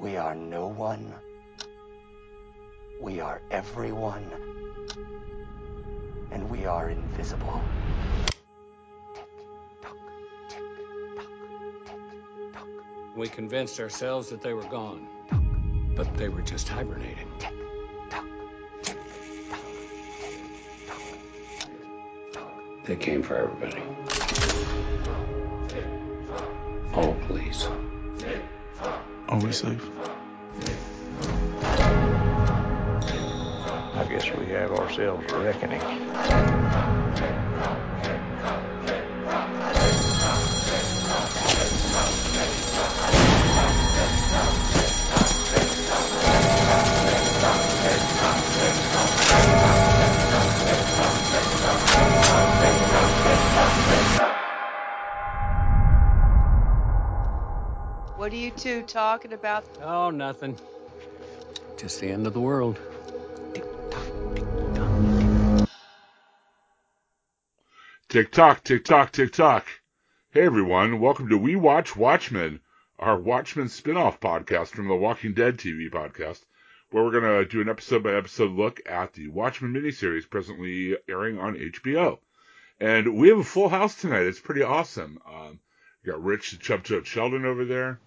We are no one. We are everyone. And we are invisible. We convinced ourselves that they were gone, but they were just hibernating. They came for everybody. Oh, please. Are we safe? I guess we have ourselves a reckoning. What are you two talking about? Oh, nothing. Just the end of the world. Tick tock, tick tock, tick tock. Hey everyone, welcome to We Watch Watchmen, our Watchmen spin-off podcast from the Walking Dead TV podcast, where we're gonna do an episode by episode look at the Watchmen miniseries presently airing on HBO. And we have a full house tonight. It's pretty awesome. Um, you got Rich the Chub Chub Sheldon over there.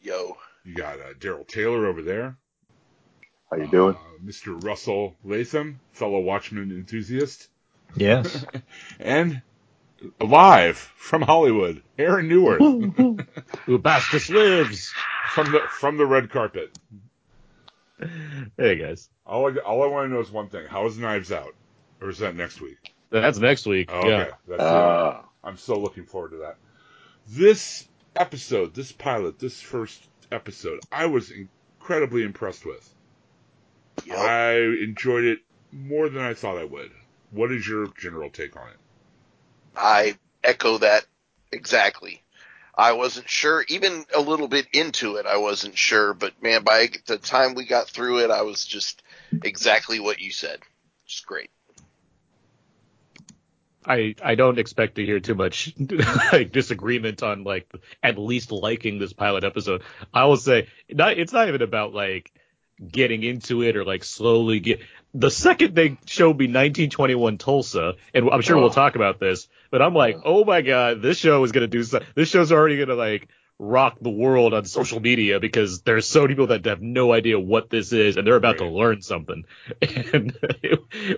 Yo. You got uh, Daryl Taylor over there. How you doing? Uh, Mr. Russell Latham, fellow Watchmen enthusiast. Yes. and live from Hollywood, Aaron Neward. Who Bastus lives. from the from the red carpet. Hey guys. All I, all I want to know is one thing: How is Knives Out, or is that next week? That's next week. Oh, okay, Yeah. that's Uh, it. I'm so looking forward to that. This episode, this pilot, this first episode, I was incredibly impressed with. yep. I enjoyed it more than I thought I would. What is your general take on it? I echo that exactly. I wasn't sure, even a little bit into it, I wasn't sure, but man, by the time we got through it, I was just exactly what you said. Just great. I I don't expect to hear too much like disagreement on like at least liking this pilot episode. I will say not it's not even about like getting into it or like slowly get the second they showed me 1921 Tulsa, and I'm sure Oh. we'll talk about this, but I'm like, oh my god, this show is gonna do so. This show's already gonna like rock the world on social media because there's so many people that have no idea what this is, and they're about to learn something. And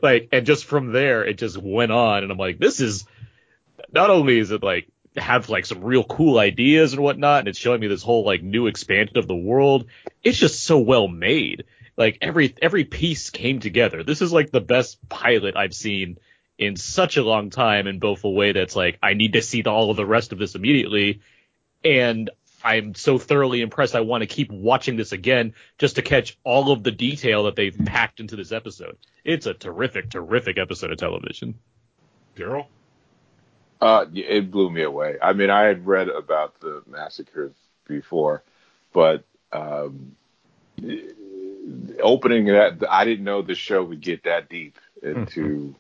like, and just from there, it just went on, and I'm like, this is not only is it like have like some real cool ideas and whatnot, and it's showing me this whole like new expansion of the world. It's just so well made. Like every every piece came together. This is like the best pilot I've seen in such a long time in both a way that's like I need to see the, all of the rest of this immediately, and I'm so thoroughly impressed. I want to keep watching this again just to catch all of the detail that they've packed into this episode. It's a terrific, terrific episode of television. Daryl? Uh, it blew me away. I mean, I had read about the massacres before, but um, opening that, I didn't know the show would get that deep into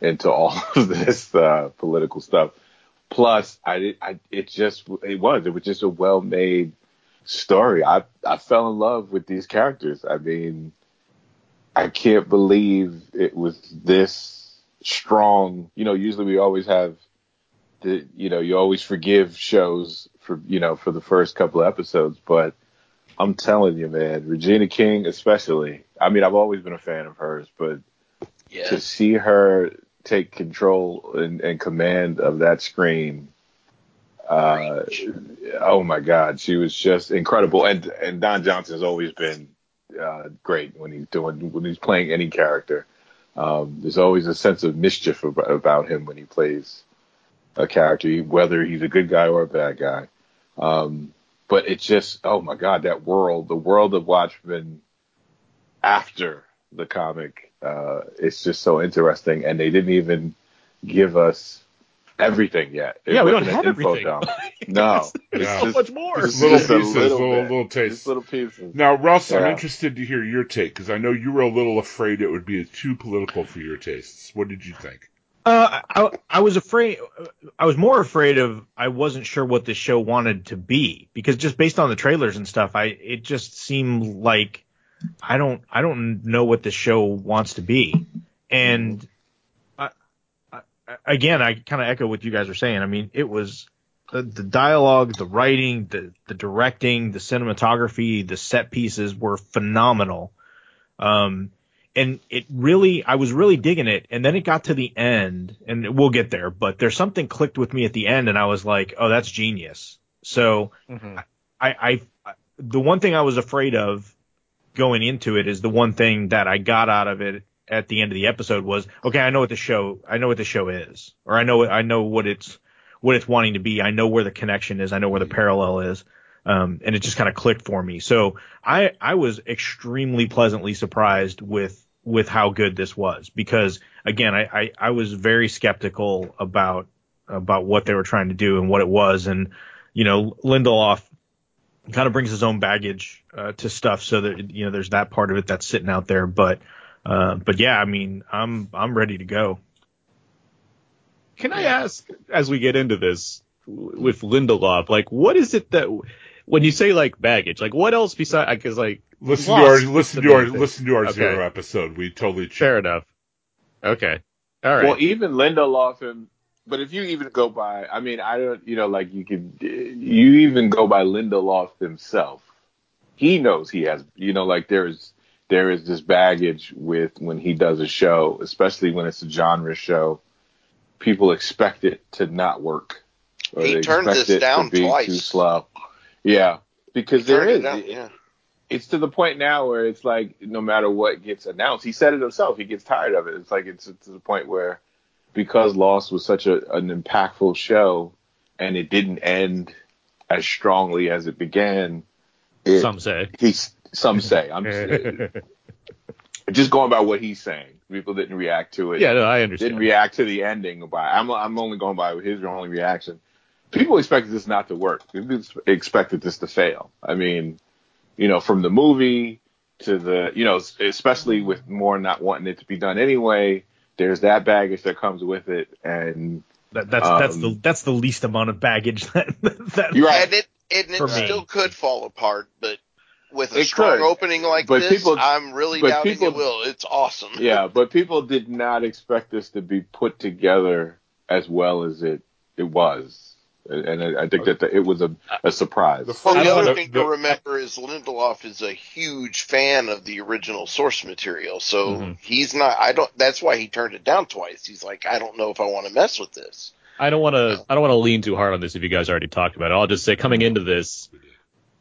into all of this uh, political stuff. Plus, I I it just it was it was just a well made story. I I fell in love with these characters. I mean, I can't believe it was this strong. You know, usually we always have the you know you always forgive shows for you know for the first couple of episodes, but I'm telling you, man, Regina King especially. I mean, I've always been a fan of hers, but Yeah. to see her take control and, and command of that screen, uh, oh my God, she was just incredible. And and Don Johnson's always been uh, great when he's doing when he's playing any character. Um, there's always a sense of mischief about, about him when he plays a character, whether he's a good guy or a bad guy. Um, but it's just, oh my God, that world, the world of Watchmen after the comic, uh, it's just so interesting. And they didn't even give us everything yet. It yeah, we don't have everything. dump. No, There's Yeah. so just- much more. Just, Little just pieces, little, little- little tastes. Just little pieces. Now, Russ, I'm interested to hear your take because I know you were a little afraid it would be too political for your tastes. What did you think? Uh, I, I was afraid. I was more afraid of. I wasn't sure what the show wanted to be because just based on the trailers and stuff, I it just seemed like I don't I don't know what the show wants to be. And I, I, again, I kind of echo what you guys are saying. I mean, it was the, the dialogue, the writing, the the directing, the cinematography, the set pieces were phenomenal. Um, and it really, I was really digging it. And then it got to the end, and we'll get there. But there's something clicked with me at the end, and I was like, oh, that's genius. So Mm-hmm. I, I, the one thing I was afraid of going into it is the one thing that I got out of it at the end of the episode was, okay, I know what the show, I know what the show is, or I know, I know what it's, what it's wanting to be. I know where the connection is. I know where the parallel is. Um, and it just kind of clicked for me. So I, I was extremely pleasantly surprised with, with how good this was because again, I, I, I was very skeptical about, about what they were trying to do and what it was. And, you know, Lindelof kind of brings his own baggage uh, to stuff, so that you know there's that part of it that's sitting out there. But uh, but yeah, I mean, I'm I'm ready to go. Can I ask, as we get into this w- with Lindelof, like, what is it that when you say like baggage, like, what else besides? Because like, Listen Lost to our listen to our main thing. listen to our Okay. zero episode. We totally fair enough. Okay, all right. Well, even Lindelof and but if you even go by, I mean, I don't, you know, like you could, you even go by Linda Lindelof himself. He knows he has, you know, like there's there is this baggage with when he does a show, especially when it's a genre show. People expect it to not work. Or He turned this down to twice. Too slow. Yeah, because there is. Down, yeah. it's to the point now where it's like no matter what gets announced, he said it himself. He gets tired of it. It's like it's to the point where because Lost was such a, an impactful show and it didn't end as strongly as it began. It, Some say. he's some say I'm just going by what he's saying. People didn't react to it yeah, no, I understand. didn't react to the ending. By I'm I'm only going by his only reaction. People expected this not to work. People expected this to fail. I mean, you know, from the movie to the, you know, especially with more not wanting it to be done anyway. There's that baggage that comes with it, and That, that's that's Um, the that's the least amount of baggage that that you're right. And it and it For me. still could fall apart, but with a It strong could. opening like But this, people- I'm really doubting people- it will. It's awesome. yeah, but people did not expect this to be put together as well as it it was, and I I think that the, it was a, a surprise. The Well, the other know, thing the- to remember is Lindelof is a huge fan of the original source material, so Mhm. he's not. I don't. That's why he turned it down twice. He's like, I don't know if I want to mess with this. I don't want to. I don't want to lean too hard on this if you guys already talked about it. I'll just say coming into this,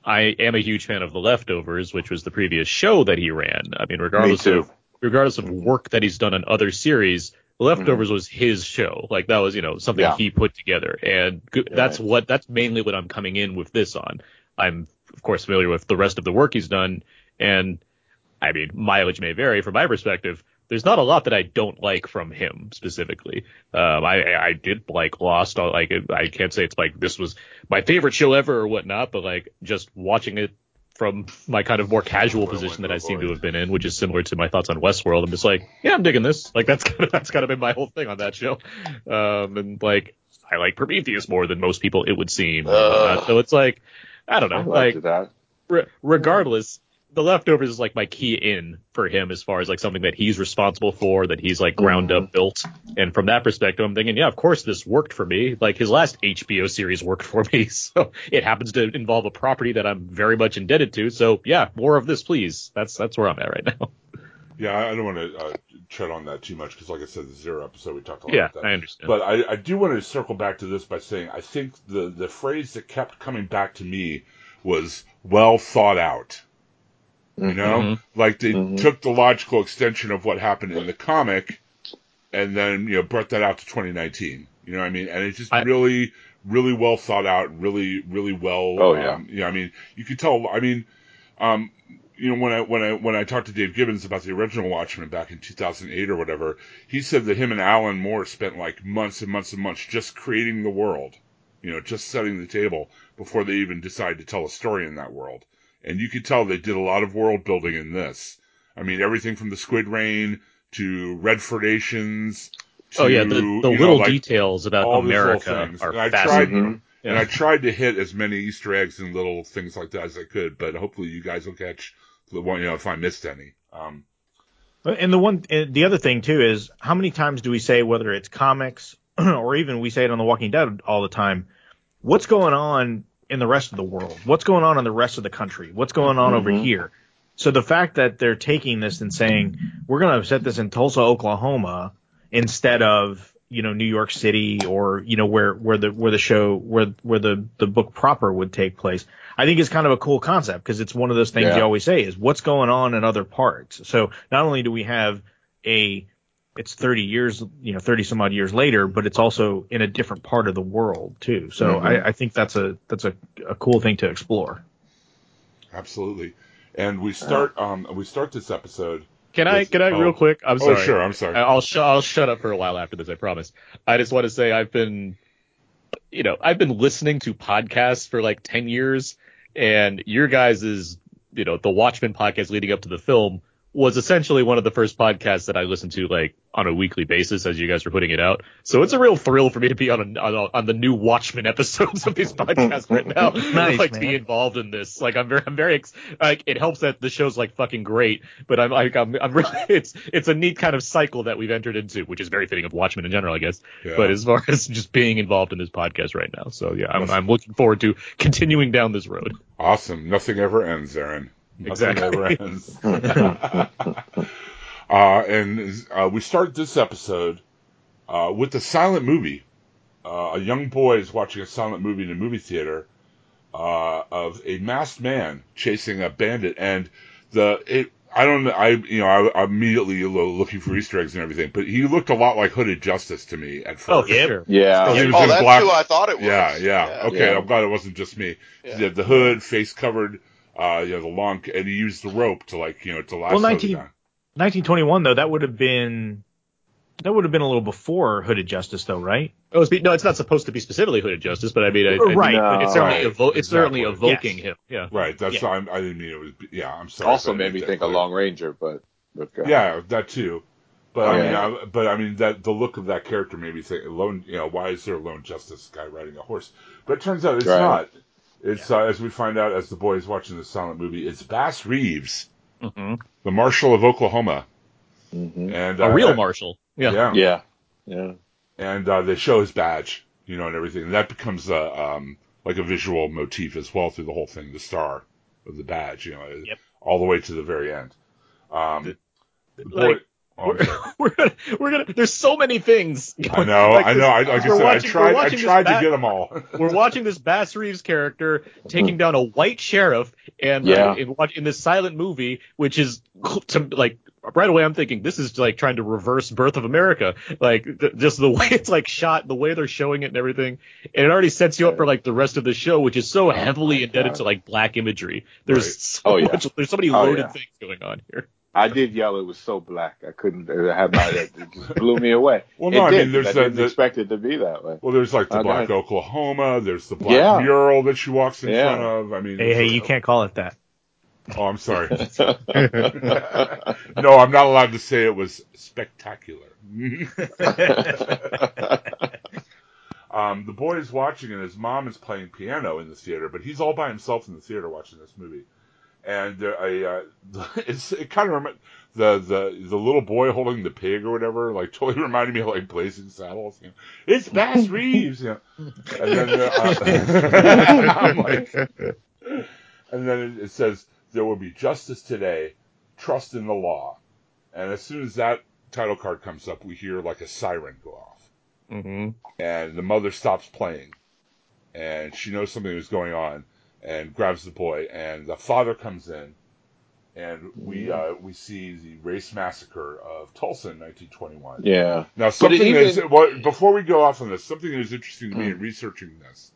I am a huge fan of The Leftovers, which was the previous show that he ran. I mean, regardless too. of regardless of work that he's done on other series, Leftovers was his show. Like that was you know something Yeah. he put together, and that's what that's mainly what I'm coming in with this on. I'm of course familiar with the rest of the work he's done, and I mean mileage may vary from my perspective. There's not a lot that I don't like from him specifically. Um, I I did like Lost. Like I can't say it's like this was my favorite show ever or whatnot, but like just watching it from my kind of more casual position that I seem to have been in, which is similar to my thoughts on Westworld. I'm just like, yeah, I'm digging this. Like that's kind of that's kind of been my whole thing on that show. Um, and like I like Prometheus more than most people, it would seem. whatnot. So it's like I don't know, I like that. re- regardless, the leftovers is like my key in for him as far as like something that he's responsible for, that he's like ground up built. And from that perspective, I'm thinking, yeah, of course this worked for me. Like his last HBO series worked for me. So it happens to involve a property that I'm very much indebted to. So yeah, more of this, please. That's, that's where I'm at right now. Yeah, I I don't want to uh, tread on that too much because, like I said, the zero episode we talked a lot Yeah, about that. I understand. But I, I do want to circle back to this by saying I think the the phrase that kept coming back to me was well thought out. You know, Mhm. like they Mhm. took the logical extension of what happened in the comic, and then you know brought that out to 2019. You know what I mean? And it's just I- really, really well thought out, really, really well. Oh, yeah. Um, yeah, I mean, you could tell. I mean, um, you know, when I when I when I talked to Dave Gibbons about the original Watchmen back in 2008 or whatever, he said that him and Alan Moore spent like months and months and months just creating the world, you know, just setting the table before they even decided to tell a story in that world. And you could tell they did a lot of world building in this. I mean, everything from the Squid Rain to Redfordations To, oh yeah, the, the you know, little like, details about all these little America things. are And I tried, fascinating. and I tried to hit as many Easter eggs and little things like that as I could, but hopefully you guys will catch the one, you know, if I missed any. Um, And the one, and the other thing too is how many times do we say whether it's comics or even we say it on The Walking Dead all the time? What's going on in the rest of the world? What's going on in the rest of the country? What's going on over Mhm. here? So the fact that they're taking this and saying we're going to set this in Tulsa, Oklahoma, instead of you know New York City or you know where where the where the show where where the the book proper would take place, I think is kind of a cool concept because it's one of those things Yeah. you always say is what's going on in other parts. So not only do we have a it's 30 years, you know, 30 some odd years later, but it's also in a different part of the world too. So Mhm. I, I think that's a that's a, a cool thing to explore. absolutely. And we start, um, we start this episode. Can I can I oh. real quick? I'm sorry. Oh, sure. I'm sorry. I'll sh- I'll shut up for a while after this. I promise. I just want to say I've been, you know, I've been listening to podcasts for like ten years, and your guys' is, you know, the Watchmen podcast leading up to the film was essentially one of the first podcasts that I listened to like on a weekly basis as you guys were putting it out. So it's a real thrill for me to be on a, on, a, on the new Watchmen episodes of these podcasts right now. Nice, like to be involved in this. Like I'm very, I'm very, ex- like it helps that the show's like fucking great, but I'm like, I'm, I'm really, it's, it's a neat kind of cycle that we've entered into, which is very fitting of Watchmen in general, I guess. Yeah. But as far as just being involved in this podcast right now. So yeah, I'm, I'm looking forward to continuing down this road. Awesome. Nothing ever ends, Aaron. Nothing Exactly. ever uh, and uh, we start this episode uh, with a silent movie. Uh, a young boy is watching a silent movie in a movie theater uh, of a masked man chasing a bandit, and the it. I don't. I you know I, I immediately looking for Easter eggs and everything, but he looked a lot like Hooded Justice to me at first. Oh, for sure. Yeah. He was Oh, in that's black- who I thought it was. Yeah, yeah. Okay, Yeah. I'm glad it wasn't just me. Yeah. He had the hood, face covered, uh, you know, the long, and he used the rope to like, you know, to lasso Well, the 19 1921 though, that would have been that would have been a little before Hooded Justice though, right? Oh, it's, no, it's not supposed to be specifically Hooded Justice, but I mean, I, I- Right. No. it's certainly Right. evo- it's certainly evoking Yes. him. Yeah. Right. That's Yeah. I'm, I didn't mean it was. Yeah, I'm sorry. Also made me think of clear. Lone Ranger, but but uh, Yeah, that too. But I Oh, mean, yeah. I, but I mean that the look of that character made me think lone. You know, why is there a lone justice guy riding a horse? But it turns out it's Right. not. It's uh, as we find out as the boy is watching the silent movie. It's Bass Reeves, hmm the Marshal of Oklahoma, mhm. and A uh, real marshal. Yeah. yeah. yeah, yeah. and uh, they show his badge, you know, and everything. And that becomes a um, like a visual motif as well through the whole thing. The star of the badge, you know, Yep. all the way to the very end. Um, the boy, like, I'm we're, we're gonna we're gonna there's so many things I know, Like I know. I, like I we're said, watching- I tried, I tried to bat- get them all. we're watching this Bass Reeves character taking down a white sheriff and Yeah. uh, in, in this silent movie, which is to, like right away I'm thinking this is like trying to reverse Birth of America, like th- just the way it's like shot, the way they're showing it and everything, and it already sets you up for like the rest of the show, which is so heavily indebted God. to like black imagery. There's Right. so Oh, yeah. much, there's so many Oh, loaded yeah. things going on here. I did yell. It was so black. I couldn't. I had my. It just blew me away. Well, it no, I did, mean, there's I the- didn't the- expect it to be that way. Well, there's like the Oh, black. Oklahoma. There's the black Yeah. mural that she walks in Yeah. front of. I mean, Hey, hey, a- you can't call it that. Oh, I'm sorry. no, I'm not allowed to say it was spectacular. um, the boy is watching, and his mom is playing piano in the theater, but he's all by himself in the theater watching this movie. And I, uh, it's, it kind of remi- the the the little boy holding the pig or whatever, like totally reminded me of like Blazing Saddles. You know, it's Bass Reeves, you know. And then uh, I'm like, and then it says there will be justice today. Trust in the law. And as soon as that title card comes up, we hear like a siren go off, Mm-hmm. and the mother stops playing, and she knows something is going on, and grabs the boy, and the father comes in, and we uh, we see the race massacre of Tulsa in 1921. yeah. Now, something even- well, before we go off on this, something that is interesting to me Mm. in researching this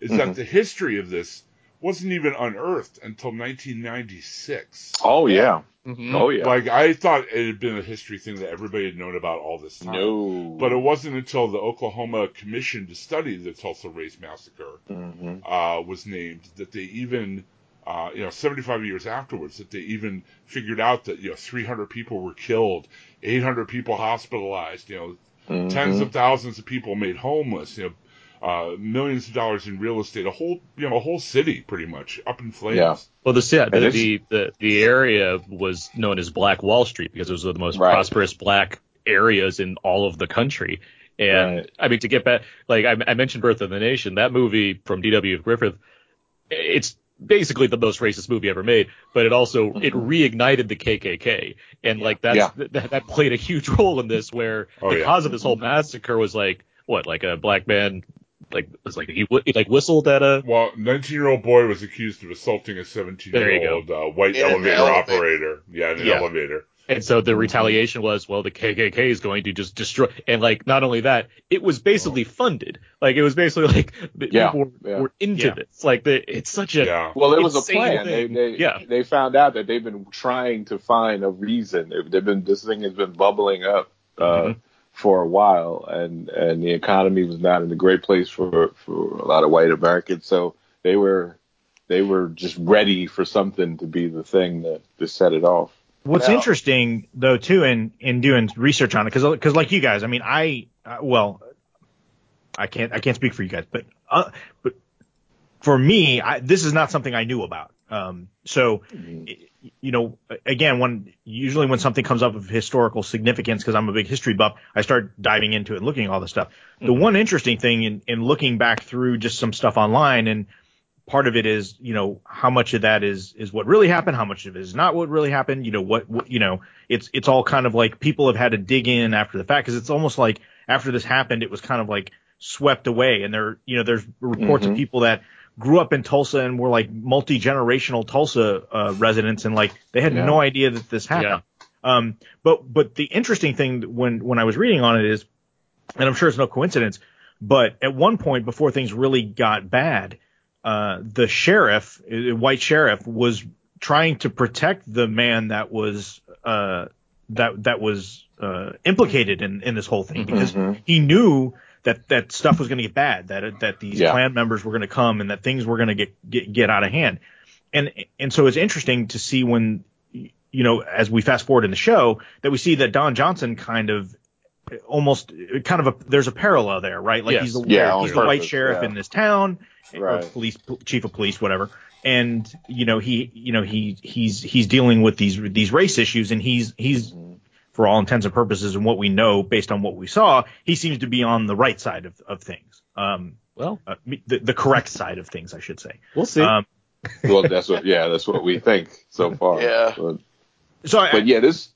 is Mhm. that the history of this wasn't even unearthed until 1996. Oh yeah. Mm-hmm. Oh yeah. Like I thought it had been a history thing that everybody had known about all this time. no. But it wasn't until the Oklahoma Commission to study the Tulsa Race Massacre hmm uh, was named that they even, uh, you know, 75 years afterwards, that they even figured out that, you know, 300 people were killed, 800 people hospitalized, you know, Mhm. tens of thousands of people made homeless. You know, uh, millions of dollars in real estate. A whole, you know, a whole city pretty much up in flames. Yeah. Well, the, yeah, the, the the the area was known as Black Wall Street because it was one of the most Right. prosperous black areas in all of the country. And Right. I mean, to get back, like I, I mentioned, Birth of the Nation, that movie from D.W. Griffith, it's basically the most racist movie ever made, but it also it reignited the KKK, and like that's Mm-hmm. Yeah. that, that played a huge role in this, where Oh, yeah. because of this whole massacre was like what, like a black man, like was like he wh- he, like whistled at a Well, 19 year old boy was accused of assaulting a 17 year old uh, white In elevator, elevator. operator. Yeah, in an Yeah. elevator. And so the retaliation was, well, the KKK is going to just destroy, and like not only that, it was basically funded. Like it was basically like the Yeah, people were, yeah. were into Yeah. this. Like the, it's such a Yeah. Well, it was a plan. They, they, Yeah. they found out that they've been trying to find a reason. They've, they've been this thing has been bubbling up uh, Mhm. For a while, and and the economy was not in a great place for for a lot of white Americans. So they were they were just ready for something to be the thing that to set it off. What's Now- interesting though too in in doing research on it because because like you guys, I mean, I uh, well, I can't I can't speak for you guys, but uh, but for me, I, this is not something I knew about. Um, so y- you know, again, when usually when something comes up of historical significance, because I'm a big history buff, I start diving into it and looking at all this stuff. The one interesting thing in, in looking back through just some stuff online and part of it is, you know, how much of that is is what really happened, how much of it is not what really happened. You know, what, what you know, it's it's all kind of like people have had to dig in after the fact because it's almost like after this happened, it was kind of like swept away. And there, you know, there's reports of Mhm. people that grew up in Tulsa and were like multi generational Tulsa uh, residents, and like they had Yeah. no idea that this happened. Um, but but the interesting thing when when I was reading on it is, and I'm sure it's no coincidence, but at one point before things really got bad, uh, the sheriff, uh, white sheriff, was trying to protect the man that was uh, that that was uh, implicated in in this whole thing because Mhm. he knew that that stuff was going to get bad, that that these Yeah. Klan members were going to come and that things were going to get, get get out of hand, and and so it's interesting to see when you know as we fast forward in the show that we see that Don Johnson kind of almost kind of a there's a parallel there, right? Like Yes. he's the Yeah, he's the white sheriff yeah. in this town, eh, or police chief of police, whatever. And you know he you know he he's he's dealing with these these race issues, and he's he's mm-hmm. For all intents and purposes and what we know based on what we saw, he seems to be on the right side of, of things. Um, well, uh, the, the correct side of things, I should say. we'll see. Um, well, that's what yeah, that's what we think so far. Yeah. But, so I, but yeah, this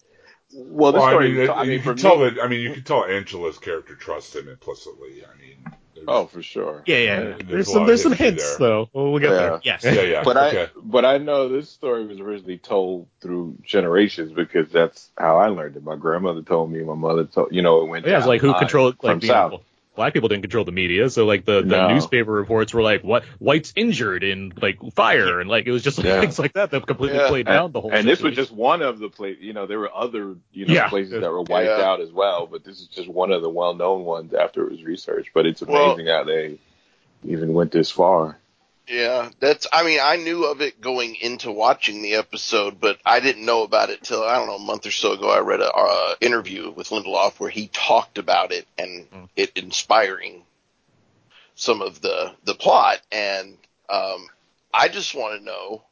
well, this Well, I story. mean, I mean, you for can tell me- that. I mean, you can tell Angela's character trusts him implicitly. I mean, there's- Oh, for sure. yeah, yeah, there's there's some there's some hints there. though. We'll, we'll get Yeah. there. yes. Yeah, yeah. But okay. I but I know this story was originally told through generations because that's how I learned it. My grandmother told me, my mother told you know it went. Yeah, it's down like who the line controlled from like the south. Black people didn't control the media, so like the, the No. newspaper reports were like what whites injured in like fire and like it was just like Yeah. things like that that completely Yeah. played down the whole. And this was just one of the places. You know, there were other you know Yeah. places that were wiped Yeah. out as well, but this is just one of the well-known ones after it was researched. But it's Well- amazing how they even went this far. Yeah, that's. I mean, I knew of it going into watching the episode, but I didn't know about it till I don't know a month or so ago. I read a uh, interview with Lindelof where he talked about it and Mm. it inspiring some of the the plot. And um, I just want to know,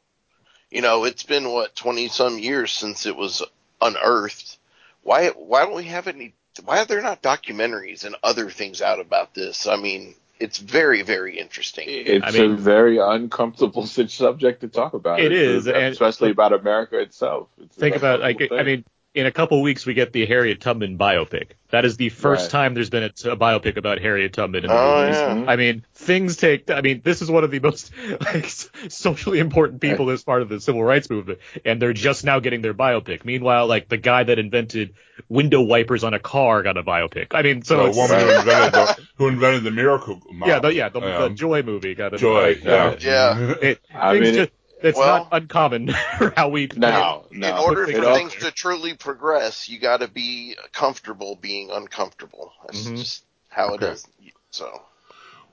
you know, it's been what twenty some years since it was unearthed. Why why don't we have any? Why are there not documentaries and other things out about this? I mean, it's very very interesting. It's I mean- a very uncomfortable subject to talk about. It It's- is, and- especially about America itself. It's think about like uncomfortable I mean in a couple weeks we get the Harriet Tubman biopic. That is the first Right. time there's been a, a biopic about Harriet Tubman in the Oh, movies. yeah. I mean, things take. I mean, this is one of the most like socially important people as part of the civil rights movement, and they're just now getting their biopic. Meanwhile, like the guy that invented window wipers on a car got a biopic. I mean, so the it's, woman who invented the, who invented the miracle. Mop. yeah, the, yeah, the, the Um, Joy movie got a Joy. biopic. Yeah. Yeah. It, I mean, just, it's well- not uncommon for how we no, no. in order for things things to truly progress, you got to be comfortable being uncomfortable. That's Mhm. just how it Okay. is. So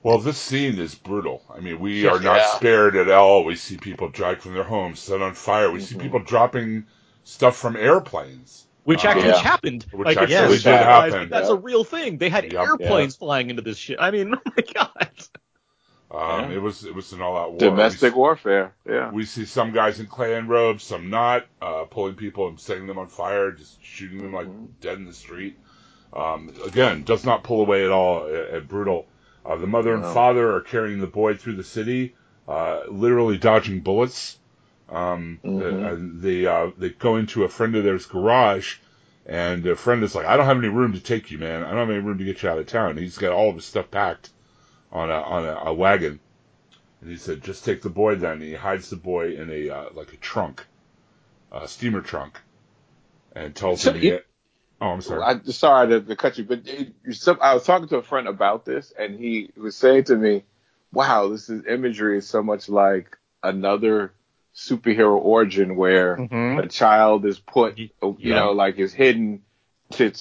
Well, this scene is brutal. I mean, we are not Yeah. spared at all. We see people dragged from their homes, set on fire. We see Mm-hmm. people dropping stuff from airplanes. which Uh, actually Yeah. happened. Which like, actually so did happen. That's Yeah. a real thing. They had Yep. airplanes flying into this shit. I mean, oh my god. Um, Yeah. It was it was an all out war. Domestic We- warfare. Yeah. We see some guys in Klan robes, some not, uh, pulling people and setting them on fire, just shooting them like dead in the street. Um, again, does not pull away at all. Uh, uh, brutal. Uh, the mother and No. father are carrying the boy through the city, uh, literally dodging bullets. Um, and they uh, they go into a friend of theirs garage, and their friend is like, "I don't have any room to take you, man. I don't have any room to get you out of town." He's got all of his stuff packed on a on a, a wagon. And he said, "Just take the boy then." And he hides the boy in a uh, like a trunk, a steamer trunk, and tells So him. you- to get- oh, I'm sorry. I, sorry to, to cut you, but it, some, I was talking to a friend about this, and he was saying to me, "Wow, this is imagery is so much like another superhero origin where Mm-hmm. a child is put, you Yeah. know, like is hidden to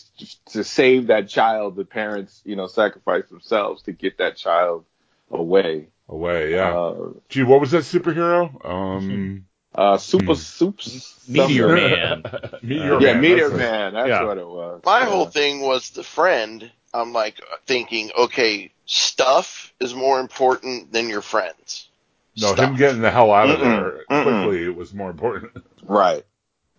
to save that child. The parents, you know, sacrifice themselves to get that child away. Away, yeah. Uh, Gee, what was that superhero? Um, uh, super Hmm. soups, Meteor something. Man. Meteor Yeah, Man. Meteor that's. Man. That's Yeah. what it was. My Yeah. whole thing was the friend. I'm like thinking, okay, stuff is more important than your friends. No, Stuff. him getting the hell out of Mm-mm, there mm-mm. quickly it was more important. right.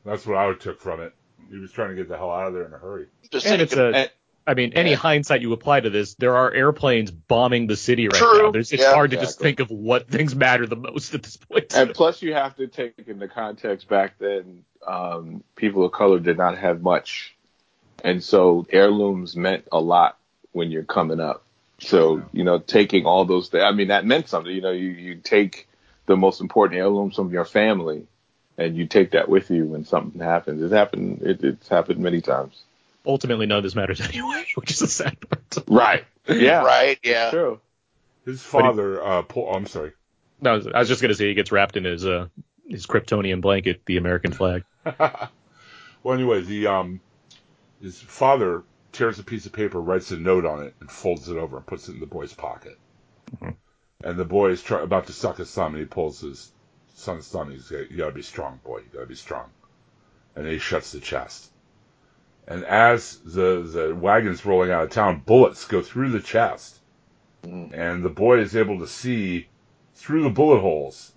That's what I took from it. He was trying to get the hell out of there in a hurry. Just And it's thinking, a. And- I mean, any Yeah. hindsight you apply to this, there are airplanes bombing the city right True. now. There's, it's Yeah, hard to just think of what things matter the most at this point. And plus, you have to take into context back then, um, people of color did not have much, and so heirlooms meant a lot when you're coming up. So you know, taking all those things, I mean, that meant something. You know, you you take the most important heirlooms from your family, and you take that with you when something happens. It's happened. It, it's happened many times. Ultimately, none of this matters anyway, which is the sad part. Right. Yeah. right? Yeah. True. His father, uh, pull, oh, I'm sorry. No, I was, I was just gonna say he gets wrapped in his uh his Kryptonian blanket, the American flag. well, anyway, the um, his father tears a piece of paper, writes a note on it, and folds it over and puts it in the boy's pocket. And the boy is try- about to suck his thumb, and he pulls his son's thumb. He's like, "You gotta be strong, boy. You gotta be strong." And then he shuts the chest. And as the the wagon's rolling out of town, bullets go through the chest, mm. and the boy is able to see through the bullet holes.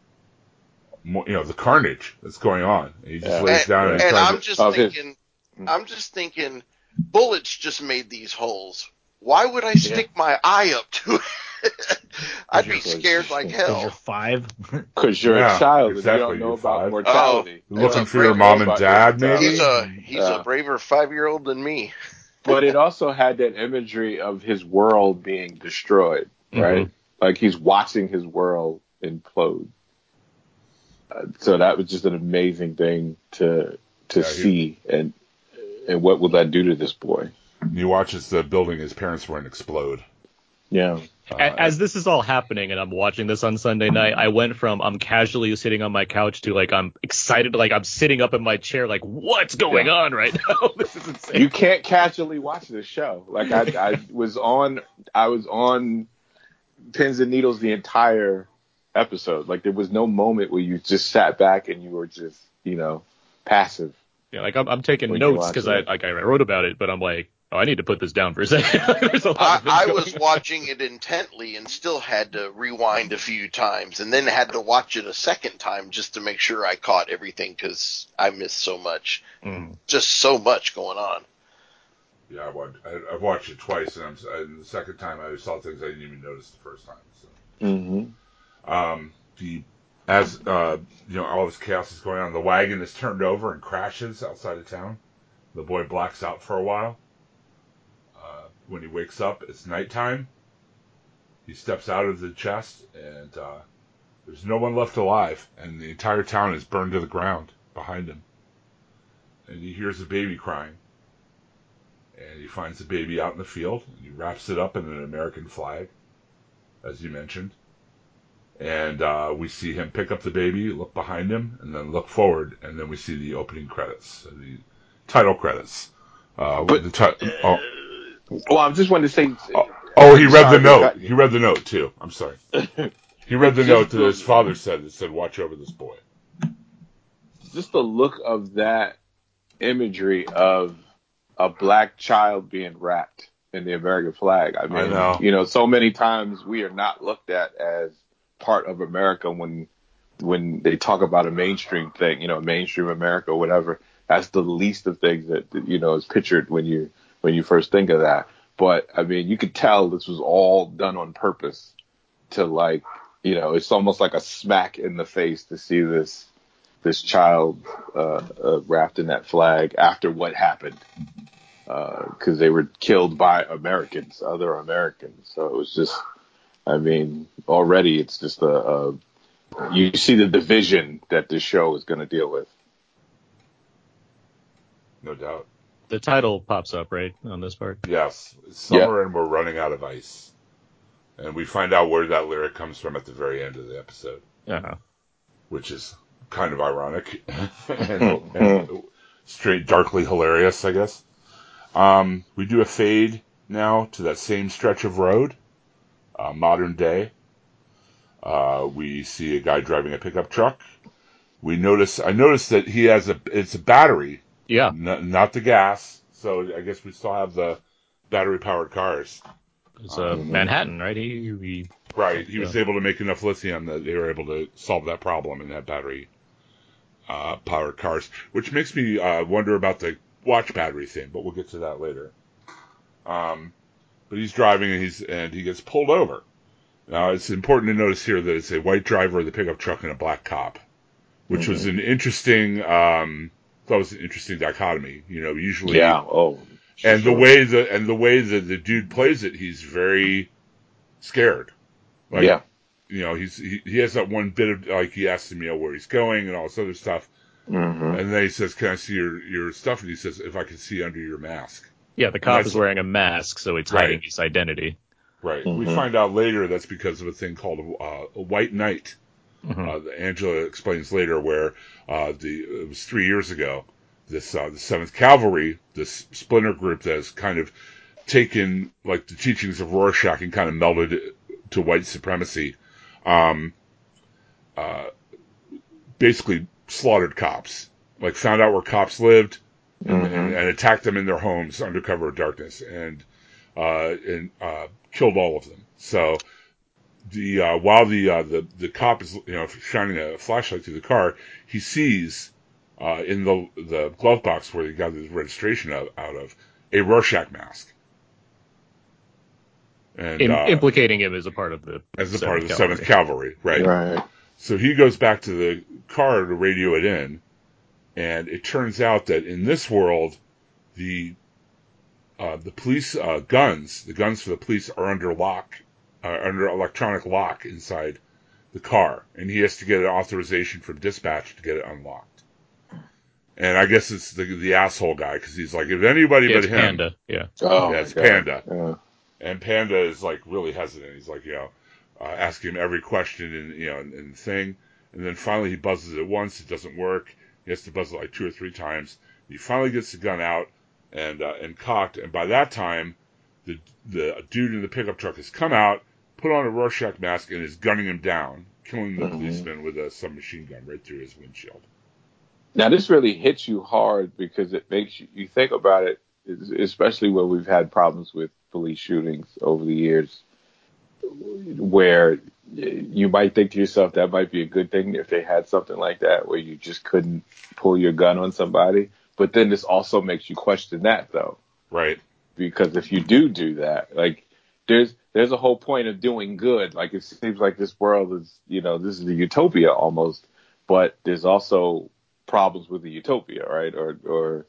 You know the carnage that's going on. And he just Yeah. lays And, down and, and tries I'm to- just oh, his- thinking, mm. I'm just thinking, bullets just made these holes. Why would I stick my eye up to it? I'd be scared like Because you're hell. five. Because you're Yeah, a child and you don't know about five. mortality. looking for your mom and dad, maybe. He's a he's Yeah. a braver five year old than me. but it also had that imagery of his world being destroyed, right? Like he's watching his world implode. Uh, so that was just an amazing thing to to Yeah, he- see, and and what will that do to this boy? He watches the building his parents were in explode. Yeah, Uh, As this is all happening and I'm watching this on Sunday night, I went from I'm casually sitting on my couch to like I'm excited, like I'm sitting up in my chair, like what's going Yeah. on right now? this is insane. you can't casually watch this show. Like I, I was on, I was on pins and needles the entire episode. Like there was no moment where you just sat back and you were just, you know, passive. Yeah, like I'm, I'm taking When notes because I like I wrote about it, but I'm like, oh, I need to put this down for a second. There's a lot I, of things I going was on. watching it intently and still had to rewind a few times, and then had to watch it a second time just to make sure I caught everything because I missed so much, Mm. just so much going on. yeah, I watched, I, I've watched it twice, and, I'm, and the second time I saw things I didn't even notice the first time. So. Mm-hmm. Um, the as uh, you know, all this chaos is going on. The wagon is turned over and crashes outside of town. The boy blacks out for a while. Uh, when he wakes up, it's nighttime. He steps out of the chest, and uh, there's no one left alive, and the entire town is burned to the ground behind him. And he hears a baby crying. And he finds the baby out in the field, and he wraps it up in an American flag, as you mentioned and uh, we see him pick up the baby, look behind him, and then look forward, and then we see the opening credits, the title credits. Uh, But- the ti- oh, Well, I just wanted to say, oh, oh he read Sorry the note. He read the note too. I'm sorry. He read the note that his father said. That said, "Watch over this boy." just the look of that imagery of a black child being wrapped in the American flag. I mean, know. you know, so many times we are not looked at as part of America when when they talk about a mainstream thing, you know, mainstream America, whatever. That's the least of things that you know is pictured when you when you first think of that. But I mean, you could tell this was all done on purpose to like, you know, it's almost like a smack in the face to see this this child uh, uh, wrapped in that flag after what happened because they were killed by Americans, other Americans. So it was just, I mean, already it's just a, a you see the division that this show is going to deal with. No doubt. The title pops up right on this part. Yes. It's summer and we're running out of ice. And we find out where that lyric comes from at the very end of the episode, Uh, which is kind of ironic and, and straight darkly hilarious, I guess. Um, we do a fade now to that same stretch of road, uh, modern day. Uh, we see a guy driving a pickup truck. We notice, I noticed that he has a, it's a battery, yeah, n- not the gas. So I guess we still have the battery powered cars. it's uh, Manhattan, right? He, he Right. He was able to make enough lithium that they were able to solve that problem and have battery uh, powered cars, which makes me uh, wonder about the watch battery thing, but we'll get to that later. Um, but he's driving and he's and he gets pulled over. Now it's important to notice here that it's a white driver of the pickup truck and a black cop, which was an interesting. Um, that was an interesting dichotomy. You know, usually Yeah. Oh. and the way the and the way that the dude plays it, he's very scared. Like, yeah. you know, he's he, he has that one bit of like he asks him, you know, where he's going and all this other stuff, hmm and then he says, "Can I see your your stuff?" And he says, "If I can see under your mask." yeah, the cop is wearing a mask, so it's Right. hiding his identity. Right. We Mhm. find out later that's because of a thing called a, uh, a White Night. Mhm. Uh, Angela explains later where uh, the it was three years ago. This uh, the Seventh Cavalry, this splinter group that has kind of taken like the teachings of Rorschach and kind of melded it to white supremacy. Um, uh, basically slaughtered cops. Like found out where cops lived and, Mhm. and, and attacked them in their homes under cover of darkness and uh, and uh, killed all of them. So the uh, while the uh, the the cop is you know shining a flashlight through the car, he sees uh, in the the glove box where he got his registration out, out of a Rorschach mask. And Im- uh, implicating him as a part of the as a part of the Seventh Seventh Cavalry, right? Right. So he goes back to the car to radio it in, and it turns out that in this world, the uh, the police uh, guns, the guns for the police are under lock, uh, under electronic lock inside the car, and he has to get an authorization from dispatch to get it unlocked. And I guess it's the the asshole guy because he's like, if anybody Yeah, but it's him, Panda. Yeah. Oh, Yeah, it's Panda. Yeah. and Panda is like really hesitant. He's like, you know, uh, asking him every question and you know, and, and thing. And then finally he buzzes it once. It doesn't work. He has to buzz it like two or three times. He finally gets the gun out and uh, and cocked. And by that time, the the dude in the pickup truck has come out, put on a Rorschach mask, and is gunning him down, killing the Mhm. policeman with a submachine gun right through his windshield. Now this really hits you hard because it makes you, you think about it, especially where we've had problems with police shootings over the years, where you might think to yourself that might be a good thing if they had something like that where you just couldn't pull your gun on somebody. But then this also makes you question that though, Right. because if you do do that, like there's there's a whole point of doing good. Like it seems like this world is, you know, this is a utopia almost, but there's also problems with the utopia, right? Or or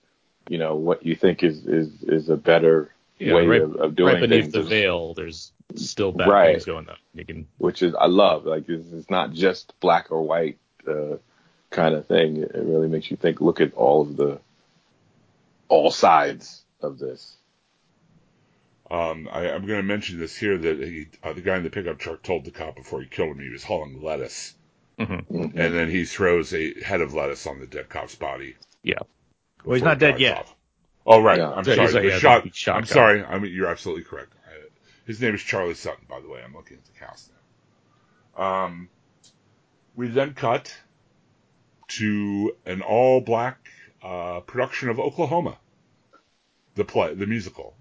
you know what you think is is is a better Yeah, way right, of, of doing right beneath things, the veil, there's still bad Right. things going on. You can which is I love. Like it's, it's not just black or white uh, kind of thing. It, it really makes you think. Look at all of the all sides of this. Um, I, I'm going to mention this here that he, uh, the guy in the pickup truck told the cop before he killed him he was hauling lettuce. Mhm. Mhm. and then he throws a head of lettuce on the dead cop's body. Yeah. Well, he's not he dead yet. off. Oh right, Yeah. I'm Yeah, sorry. like- the yeah, shot. shot I'm guy. sorry. I mean, you're absolutely correct. I, his name is Charlie Sutton, by the way. I'm looking at the cast now. Um, we then cut to an all black uh, production of Oklahoma, the play, the musical.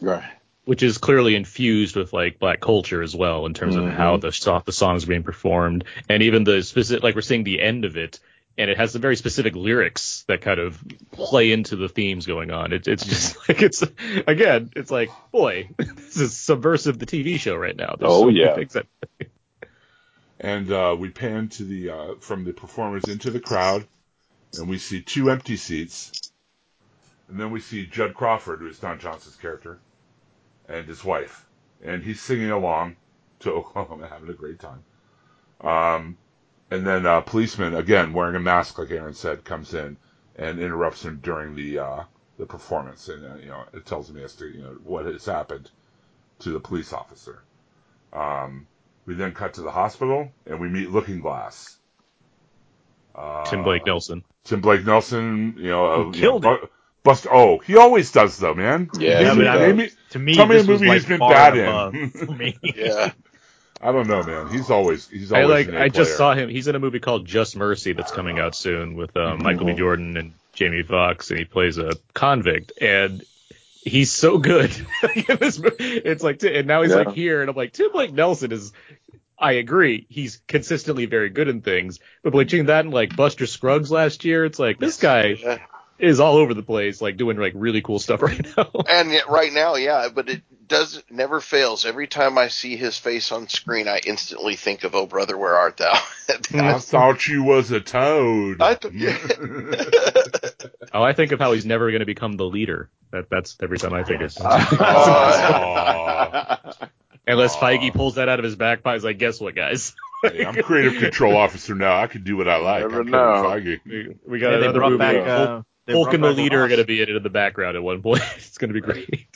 Right. Which is clearly infused with like black culture as well in terms of Mhm. how the so- the songs are being performed and even the specific like we're seeing the end of it and it has some very specific lyrics that kind of play into the themes going on it, it's just like it's again it's like boy this is subversive the TV show right now There's Oh, so yeah. things that And uh, we pan to the uh, from the performers into the crowd, and we see two empty seats, and then we see Judd Crawford, who is Don Johnson's character, and his wife, and he's singing along to Oklahoma, having a great time. Um, and then a policeman, again wearing a mask, like Aaron said, comes in and interrupts him during the uh, the performance, and uh, you know it tells him as to you know what has happened to the police officer. Um, we then cut to the hospital and we meet Looking Glass. Uh, Tim Blake Nelson Tim Blake Nelson, you know, uh, Who you killed know, Bu- Bust. Oh, he always does though, man. Yeah, Yeah, but me- I name me- to me, tell me a this was, movie like, he's been bad in. for me. Yeah. I don't know, man. He's always he's I always like an A I just saw him he's in a movie called Just Mercy that's coming out soon with uh, Michael B Jordan and Jamie Foxx and he plays a convict and he's so good in this movie. It's like and now he's Yeah. like here and I'm like Tim Blake Nelson is I agree he's consistently very good in things but between that and like Buster Scruggs last year it's like this guy Yeah. Is all over the place like doing like really cool stuff right now. And yet right now, yeah, but it does never fails. Every time I see his face on screen, I instantly think of "Oh brother, where art thou?" I thought you was a toad. I th- oh I think of how he's never going to become the leader. That that's every time I think of Aw. Unless Aw. Feige pulls that out of his back pocket, he's like, guess what, guys? Hey, I'm creative control officer now. I can do what I like. Never I'm know. Feige. We, we got Yeah, they another brought movie. back. Uh, they Hulk and the leader are going to be in, in the background at one point. It's going to be great.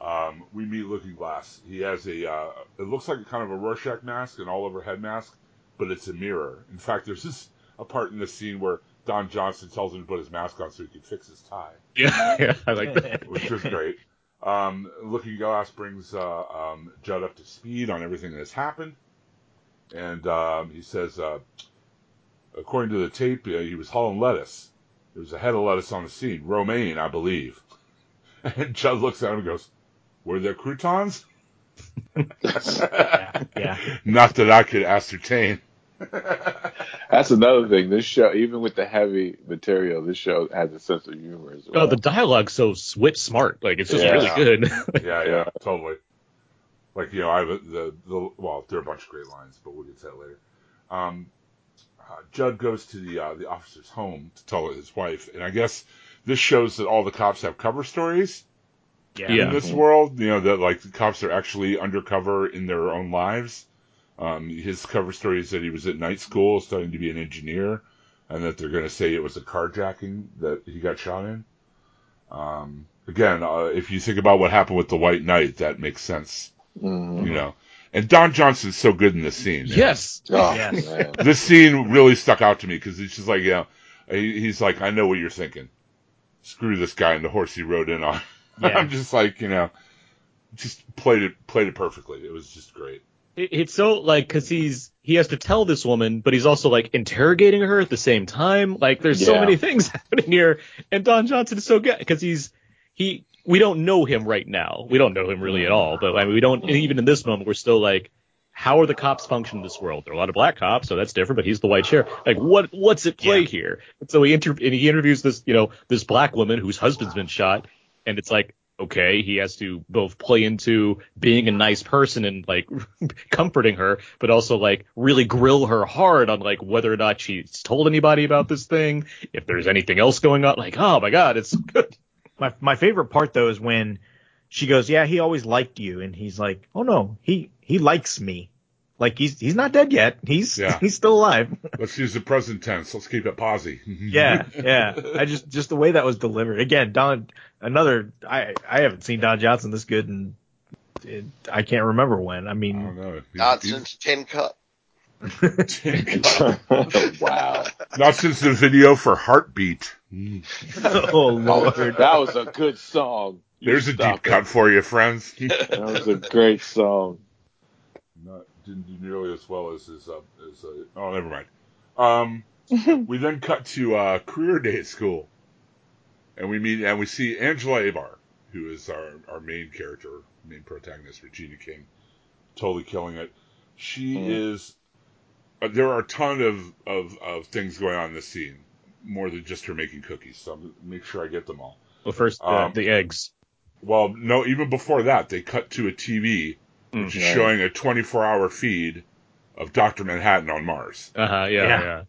Um, we meet Looking Glass. He has a, uh, it looks like a kind of a Rorschach mask, an all over head mask, but it's a mirror. In fact, there's this a part in the scene where Don Johnson tells him to put his mask on so he can fix his tie, Yeah, yeah, I like that. which is great. Um, Looking Glass brings uh, um, Judd up to speed on everything that has happened, and um, he says, uh, according to the tape, uh, he was hauling lettuce. There was a head of lettuce on the scene, romaine, I believe. And Judd looks at him and goes, "Were there croutons?" Yeah, yeah. Not that I could ascertain. That's another thing. This show, even with the heavy material, this show has a sense of humor as well. Oh, the dialogue's so switch smart. Like, it's just Yeah. really good. Yeah, yeah, Yeah. totally. Like you know, I have a- the the well, there are a bunch of great lines, but we'll get to that later. Um, uh, Judd goes to the uh, the officer's home to tell his wife, and I guess this shows that all the cops have cover stories Yeah. Yeah. in this world. You know that like the cops are actually undercover in their own lives. Um, his cover story is that he was at night school studying to be an engineer, and that they're going to say it was a carjacking that he got shot in. Um, again, uh, if you think about what happened with the White Night, that makes sense. Mhm. You know, and Don Johnson's so good in this scene. man. yes. Oh, Yes. man. this scene really stuck out to me because it's just like, you know, he's like, I know what you're thinking. Screw this guy and the horse he rode in on. Yeah. I'm just like, you know, just played it played it perfectly. It was just great. It, it's so, like, cause he's, he has to tell this woman, but he's also, like, interrogating her at the same time. Like, there's so many things happening here. And Don Johnson is so good because he's, he, we don't know him right now. We don't know him really at all, but I mean, we don't, even in this moment, we're still like, how are the cops function in this world? There are a lot of black cops, so that's different, but he's the white sheriff. Like, what, what's at play Yeah. here? And so he inter- and he interviews this, you know, this black woman whose husband's been shot, and it's like, okay, he has to both play into being a nice person and like comforting her, but also like really grill her hard on like whether or not she's told anybody about this thing, if there's anything else going on. Like, oh my god, it's so good. My my favorite part though is when she goes, "Yeah, he always liked you," and he's like, "Oh no, he he likes me. Like he's he's not dead yet. He's Yeah. he's still alive." Let's use the present tense. Let's keep it posy. yeah, yeah. I just just the way that was delivered. Again, Don. Another. I I haven't seen Don Johnson this good, and it, I can't remember when. I I don't mean, know. He's- Not he's- since Tin Cup. wow. not since the video for Heartbeat. Oh lord. that was a good song. You There's a stop deep cut for you, friends. That was a great song. Not, didn't do nearly as well as his. Uh, as uh, oh, never mind. Um, we then cut to uh, career day at school, and we meet and we see Angela Abar, who is our our main character, main protagonist, Regina King, totally killing it. She Mhm. is. Uh, there are a ton of, of of things going on in this scene, more than just her making cookies. So I'm make sure I get them all. Well, first uh, Um, the eggs. Well, no, even before that, they cut to a TV which is showing a 24 hour feed of Doctor Manhattan on Mars. Uh huh. Yeah, Yeah. yeah.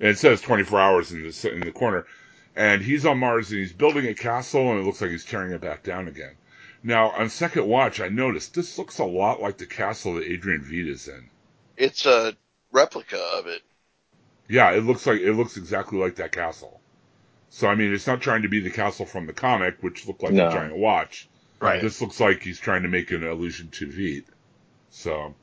And it says 24 hours in the in the corner, and he's on Mars and he's building a castle, and it looks like he's tearing it back down again. Now, on second watch, I noticed this looks a lot like the castle that Adrian Veidt's in. It's a replica of it. Yeah, it looks like it looks exactly like that castle. So I mean, it's not trying to be the castle from the comic, which looked like No. a giant watch. Right. This looks like he's trying to make an allusion to Veidt. So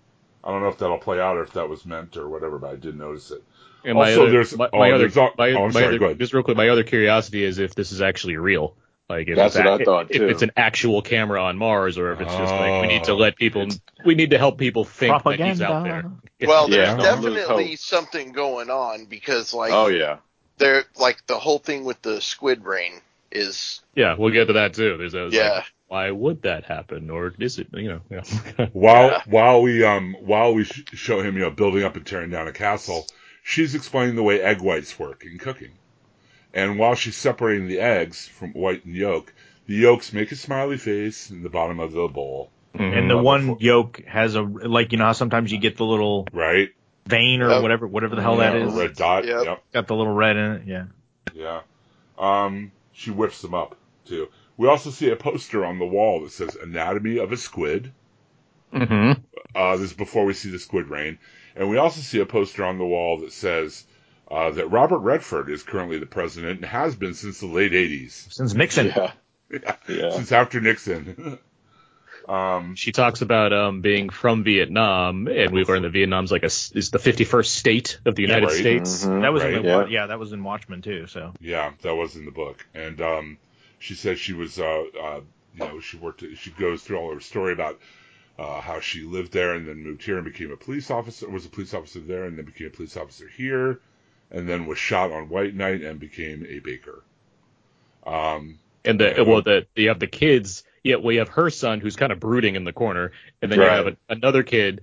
I don't know if that'll play out or if that was meant or whatever, but I did notice it. And my Also, other, there's- my, oh, my other, there's al- my, oh, I'm my sorry, other- go ahead. just real quick, my other curiosity is if this is actually real. Like if That's it's what I ac- thought, if too. it's an actual camera on Mars, or if it's just like we need to Oh. let people, we need to help people think that he's out there. Well, there's don't definitely something going on because, like, Oh yeah. they're like the whole thing with the squid brain is Yeah, we'll get to that too. There's a, Yeah. like, why would that happen, or is it? You know, yeah. While Yeah. while we um while we sh- show him you know building up and tearing down a castle, she's explaining the way egg whites work in cooking. And while she's separating the eggs from white and yolk, the yolks make a smiley face in the bottom of the bowl, And the one yolk has a like you know how sometimes you get the little right? vein or Yep. whatever whatever the hell that Yeah, is. a red dot. Yep. Yep. Got the little red in it. Yeah. Yeah. Um, she whips them up too. We also see a poster on the wall that says "Anatomy of a Squid." hmm Uh, this is before we see the squid rain. And we also see a poster on the wall that says uh, that Robert Redford is currently the president and has been since the late 80s, Since Nixon. Yeah. Yeah. since after Nixon. um, She talks about um, being from Vietnam, and we learned that Vietnam's like a s- is the 51st state of the United right. States. Mhm. That was Right. in the, Yeah. yeah. that was in Watchmen too. So yeah, that was in the book. And um, she says she was, uh, uh, you know, she worked, she goes through all her story about uh, how she lived there and then moved here and became a police officer, was a police officer there and then became a police officer here, and then was shot on White Night and became a baker. Um, And the Yeah. well, the you have the kids. Yeah, well, have her son who's kind of brooding in the corner, and then you have a, another kid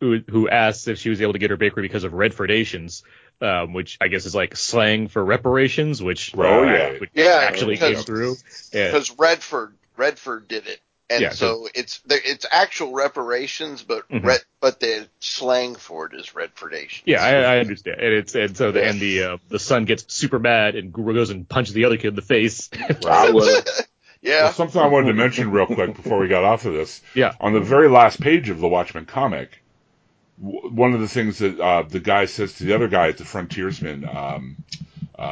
who who asks if she was able to get her bakery because of redfordations, um, which I guess is like slang for reparations, which Oh, yeah. which Yeah, actually came because- through. Yeah. because Redford Redford did it, and Yeah, so it's there, it's actual reparations, but Mhm. red, but the slang for it is Redfordations. Yeah, I, I understand, and it's and so the and the uh, the son gets super mad and goes and punches the other kid in the face. I would. Well, yeah. something I wanted to mention real quick before we got off of this. Yeah. On the very last page of the Watchmen comic, w- one of the things that uh, the guy says to the other guy at the Frontiersman um, uh,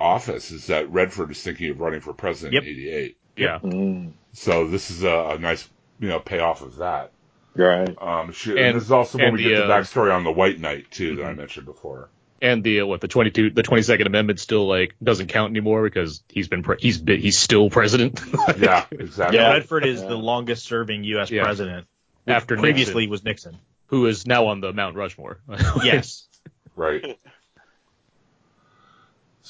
office is that Redford is thinking of running for president Yep. in '88. Yeah, Mm. So this is a, a nice, you know, payoff of that. Right. Um, she, And- this is also when we the, get the uh, backstory on the White Night too that I Mhm. mentioned before. and the uh, what the twenty two the twenty second amendment still like doesn't count anymore because he's been pre- he's been, he's still president. Yeah, exactly. yeah, Yeah. Redford is Yeah. the longest serving U.S. Yeah. president. After previously Nixon. was Nixon. who is now on the Mount Rushmore. Yes. Right.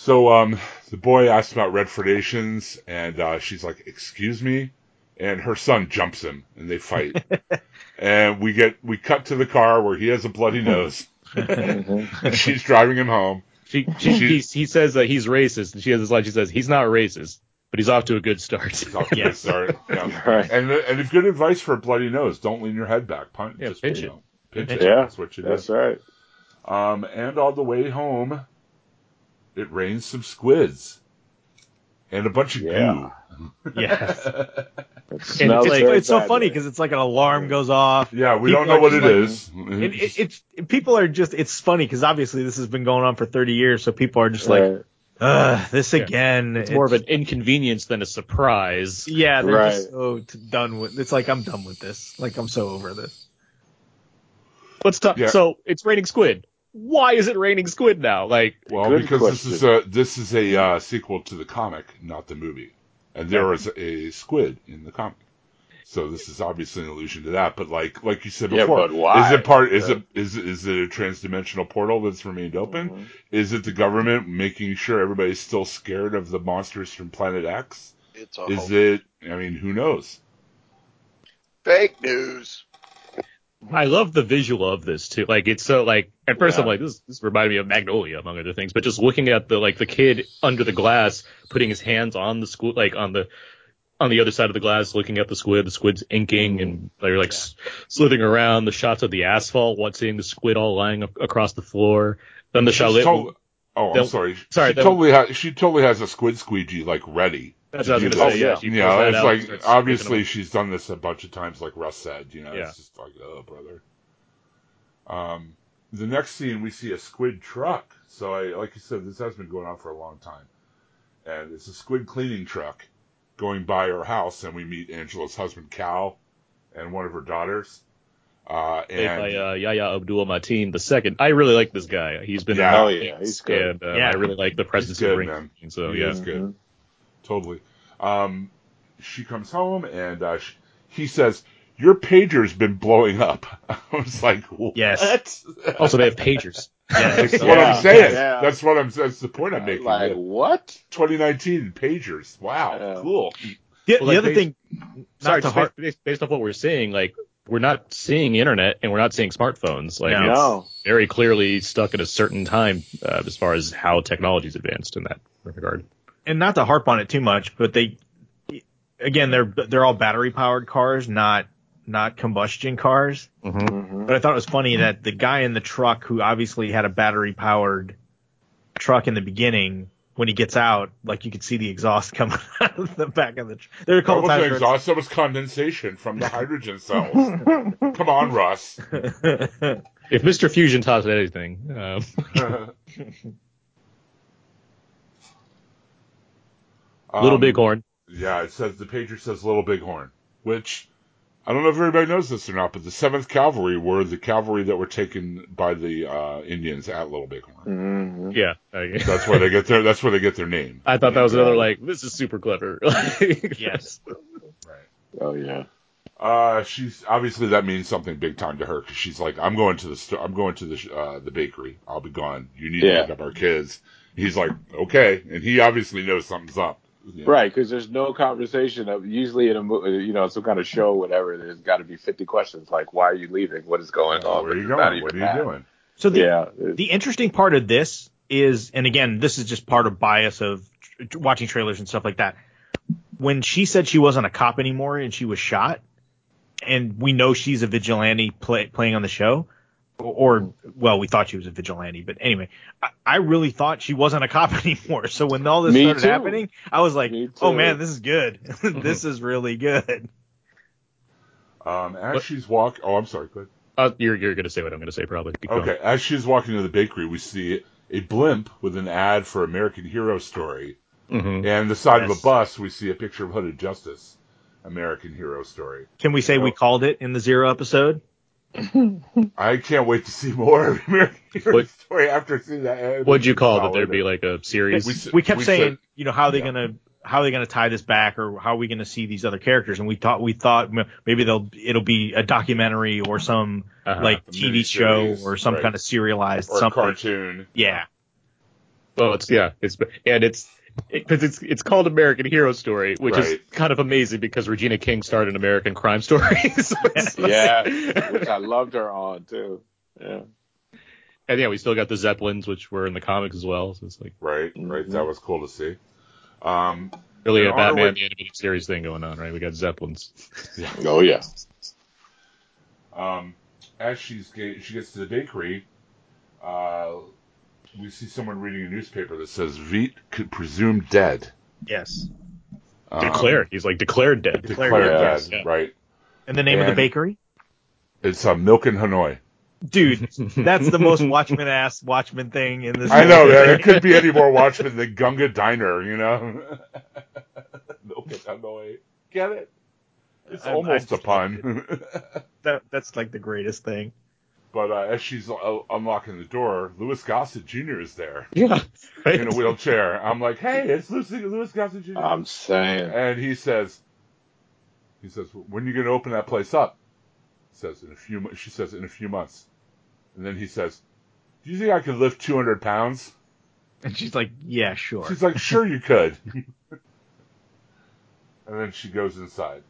So um, the boy asks about red Redfordations, and uh, she's like, "Excuse me," and her son jumps him, and they fight. and we get we cut to the car where he has a bloody nose, and she's driving him home. She, she, he, he says that he's racist, and she has this line. She says he's not racist, but he's off to a good start. He's off to a good Yes. start. Yeah. Right. And and if good advice for a bloody nose, don't lean your head back. Punch, Yeah, just, pinch you it. know, pinch it. Yeah, That's what you do. That's right. Um, and on the way home, it rains some squids and a bunch of Yeah. Yeah. It it's, like, it's so funny because it's like an alarm goes off. yeah, we People don't know what just it like- is. It, it, it's people are just it's funny because obviously this has been going on for 30 years, so people are just like, Right. Ugh, this Yeah. again. It's more of an inconvenience than a surprise. yeah. They're Right. just so t- done with. It's like I'm done with this. Like I'm so over this. Let's talk. Yeah. So it's raining squid. Why is it raining squid now? Like, well, Good because question. this is a this is a uh, sequel to the comic, not the movie, and there was a squid in the comic. So this is obviously an allusion to that. But like like you said before, but why? is it part? Is Yeah. it is it- is it a transdimensional portal that's remained open? Mhm. Is it the government making sure everybody's still scared of the monsters from Planet X? It's a Is hoax. it? I mean, who knows? fake news. I love the visual of this too. Like it's so like at first Yeah. I'm like this this reminded me of Magnolia among other things, but just looking at the like the kid under the glass putting his hands on the squid like on the on the other side of the glass looking at the squid, the squid's inking and they're like s slithering around. The shots of the asphalt, what seeing the squid all lying ac- across the floor. Then the She's chalet. tot- oh, I'm sorry. sorry, she totally has. She totally has a squid squeegee like ready. That's what I was gonna say. this. Yeah, she pulls Yeah, it's out like obviously she's done this a bunch of times, like Russ said. You know, Yeah. it's just like, oh, brother. Um, the next scene we see a squid truck. So I, like you said, this has been going on for a long time, and it's a squid cleaning truck going by her house, and we meet Angela's husband Cal and one of her daughters. Uh, Played and by uh, Yahya Abdul Mateen the second. I really like this guy. He's been Yeah. Oh, yeah, he's good. and uh, Yeah. I really like the presence good, he brings. man. So yeah, is good. Totally. Um, she comes home and uh, sh he says, "Your pager's been blowing up." I was like, "What?" Yes. Also, they have pagers. That's what I'm saying. yeah. That's what I'm. That's the point I'm making. Like what? 2019 pagers. Wow, Yeah. cool. The, Well, the like other they- thing, Sorry, to just har- based, based, based off what we're seeing, like we're not seeing internet and we're not seeing smartphones. Like No. it's very clearly stuck at a certain time uh, as far as how technology's advanced in that regard. And not to harp on it too much, but they, again, they're they're all battery powered cars, not not combustion cars. Mhm. But I thought it was funny that the guy in the truck, who obviously had a battery powered truck in the beginning, when he gets out, like you could see the exhaust coming out of the back of the. Tr- there are a couple wasn't times. exhaust. That was condensation from the hydrogen cells. Come on, Russ. If Mr. Fusion taught us anything, um, Little Um, Bighorn. Yeah, it says the pager says Little Bighorn, which I don't know if everybody knows this or not, but the Seventh Cavalry were the cavalry that were taken by the uh, Indians at Little Bighorn. Mhm. Yeah, I, That's where they get their. That's where they get their name. I thought that was another like this is super clever. yes. Right. Oh yeah. Uh, she's obviously that means something big time to her because she's like, I'm going to the sto- I'm going to the sh- uh, the bakery. I'll be gone. You need Yeah. to pick up our kids. He's like, okay, and he obviously knows something's up. You know? Right, because there's no conversation of usually in a mo- you know some kind of show, whatever. There's got to be 50 questions like, why are you leaving? What is going oh, on? Where are you going? What are that. you doing? So the Yeah. the interesting part of this is, and again, this is just part of bias of tr- watching trailers and stuff like that. When she said she wasn't a cop anymore and she was shot, and we know she's a vigilante play, playing on the show, or well, we thought she was a vigilante, but anyway, I, I really thought she wasn't a cop anymore. So when all this Me started too. happening, I was like, oh man, this is good. this is really good. Um, as What- she's walk. Oh, I'm sorry. Go uh, you're you're gonna say what I'm gonna say probably. Keep going. Okay, as she's walking to the bakery, we see a blimp with an ad for American Hero Story, Mhm. and the side of a bus we see a picture of Hooded Justice, American Hero Story. Can we say we called it in the zero episode? I can't wait to see more of American Hero What- Story after seeing that ad. What'd you call that? There'd be like a series. We we kept we saying, said- you know, how are they Yeah. gonna how are they gonna tie this back, or how are we gonna see these other characters? And we thought we thought maybe they'll it'll be a documentary or some Uh-huh. like TV show or some right. kind of serialized or a something. cartoon. Yeah, Well, it's yeah, it's and it's because it's it's called American Hero Story, which is kind of amazing because Regina King starred in American Crime Story. So it's like- yeah, which I loved her on too. Yeah. and yeah, we still got the Zeppelins, which were in the comics as well. So it's like Right, right. Mhm. That was cool to see. Um, really a And on our Batman way- the animated series thing going on, right? We got Zeppelins. Oh yeah. um, as she's ga- she gets to the bakery, uh, we see someone reading a newspaper that says Veidt could presume dead. yes. Um, Declared, he's like declared dead. Declared, Declared dead. dead, yeah. Right. And the name of the bakery, It's uh, Milk in Hanoi. dude. That's the most Watchmen ass Watchmen thing in this. I know whole that thing. it could be any more Watchmen than Gunga Diner, you know. Milk in Hanoi. Get it? It's I'm- almost I a just pun. That, that's like the greatest thing. But uh, as she's uh, unlocking the door, Louis Gossett Jr. is there Yeah, right? in a wheelchair. I'm like, hey, it's Louis, Louis Gossett Jr. I'm saying. and he says, He says, "When are you going to open that place up?" He says, "In a few." She says, "In a few months." And then he says, "Do you think I could lift 200 pounds?" And she's like, yeah, sure. She's like, "Sure, you could." and then she goes inside.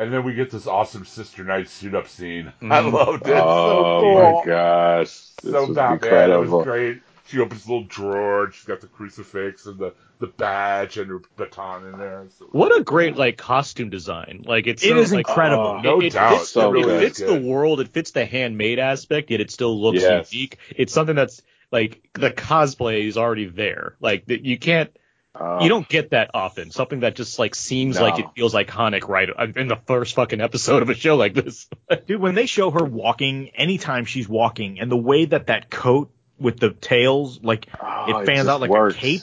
And then we get this awesome Sister Night suit up scene. I Mhm. loved it. oh so cool. my gosh, this so was Batman. It was great. She opens a little drawer. and She's got the crucifix and the, the badge and her baton in there. So- What a great like costume design. Like it's It so, is like, incredible. Oh, no it, it doubt. Fits, So the, it good. fits the world. It fits the handmade aspect, yet it still looks Yes. unique. It's something that's like the cosplay is already there. Like that you can't, Uh, you don't get that often. Something that just like seems No. like it feels iconic right in the first fucking episode of a show like this. Dude, when they show her walking, anytime she's walking, and the way that that coat with the tails, like oh, it fans just out like works. a cape,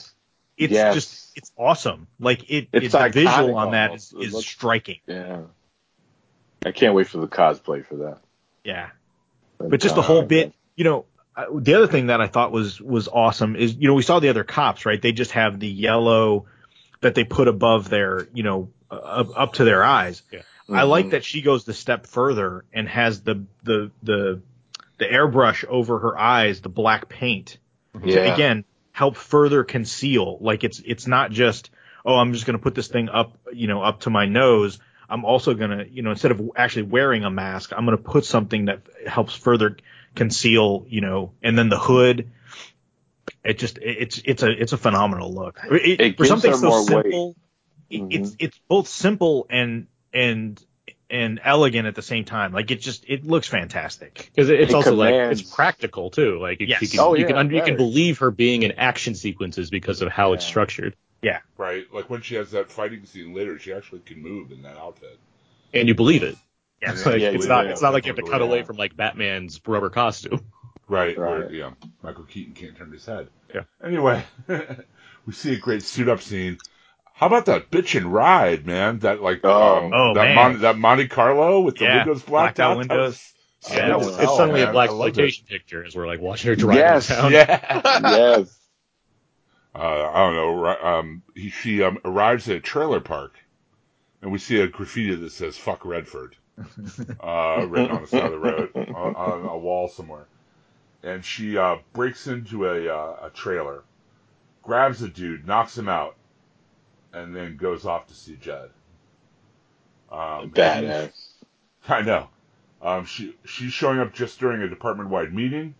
it's Yes. just it's awesome. Like it, It's it's the visual on that is, is, looks- striking. Yeah, I can't wait for the cosplay for that. Yeah. But just the whole bit, you know, uh, the other thing that I thought was was awesome is, you know, we saw the other cops, right? They just have the yellow that they put above their, you know, uh, up, up to their eyes. Yeah. I Mm-hmm. like that she goes the step further and has the the the the airbrush over her eyes, the black paint to Yeah. again help further conceal. Like it's it's not just oh I'm just gonna put this thing up you know up to my nose. I'm also gonna you know instead of actually wearing a mask, I'm gonna put something that helps further conceal you know, and then the hood. It just it's it's a it's a phenomenal look. It, It for something her so more weight. simple, it- mm-hmm. it's it's both simple and and and elegant at the same time. Like it just it looks fantastic. Because it's It also like it's practical too. Like you, Yes. you can Oh, you yeah, can un- you can believe her being in action sequences because of how it's structured. Yeah. Right? Like when she has that fighting scene later, she actually can move in that outfit. and you believe it. Yes. Like, Yeah, it's you not do. it's not like you have to cut Yeah. away from like Batman's rubber costume. Right, Right. Where, yeah. Michael Keaton can't turn his head. Yeah. Anyway, we see a great suit up scene. How about that bitch and ride, man? That like, Oh. um, Oh, that man. Mon- that Monte Carlo with the Yeah, windows blacked blacked out out. Windows. was Yeah, simple it's, as it's hell, suddenly man. a black I it. exploitation picture as we're like watching her drive Yes. down. Yeah. yes. uh, I don't know. Um, he, she um, arrives at a trailer park, and we see a graffiti that says "fuck Redford," uh, written on the side of the road on, on a wall somewhere. And she uh, breaks into a uh, a trailer, grabs a dude, knocks him out, and then goes off to see Jed. Um, Badass. I know. Um, she she's showing up just during a department wide meeting.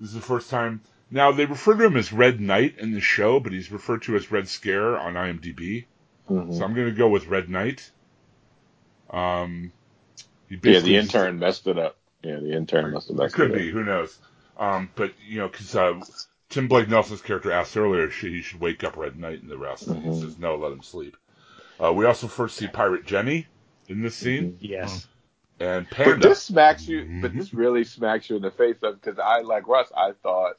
This is the first time. Now they refer to him as Red Knight in the show, but he's referred to as Red Scare on IMDb. Mhm. So I'm going to go with Red Knight. Um, Yeah, the intern messed it up. Yeah, the intern must have It messed could it Could be. Who knows? Um, but you know, because uh, Tim Blake Nelson's character asked earlier, she, he should wake up Red Knight in the rest, and he Mhm. says no, let him sleep. Uh, we also first see Pirate Jenny in this scene, Yes. and But Panda. this smacks you. But this really smacks you in the face of because I like Russ. I thought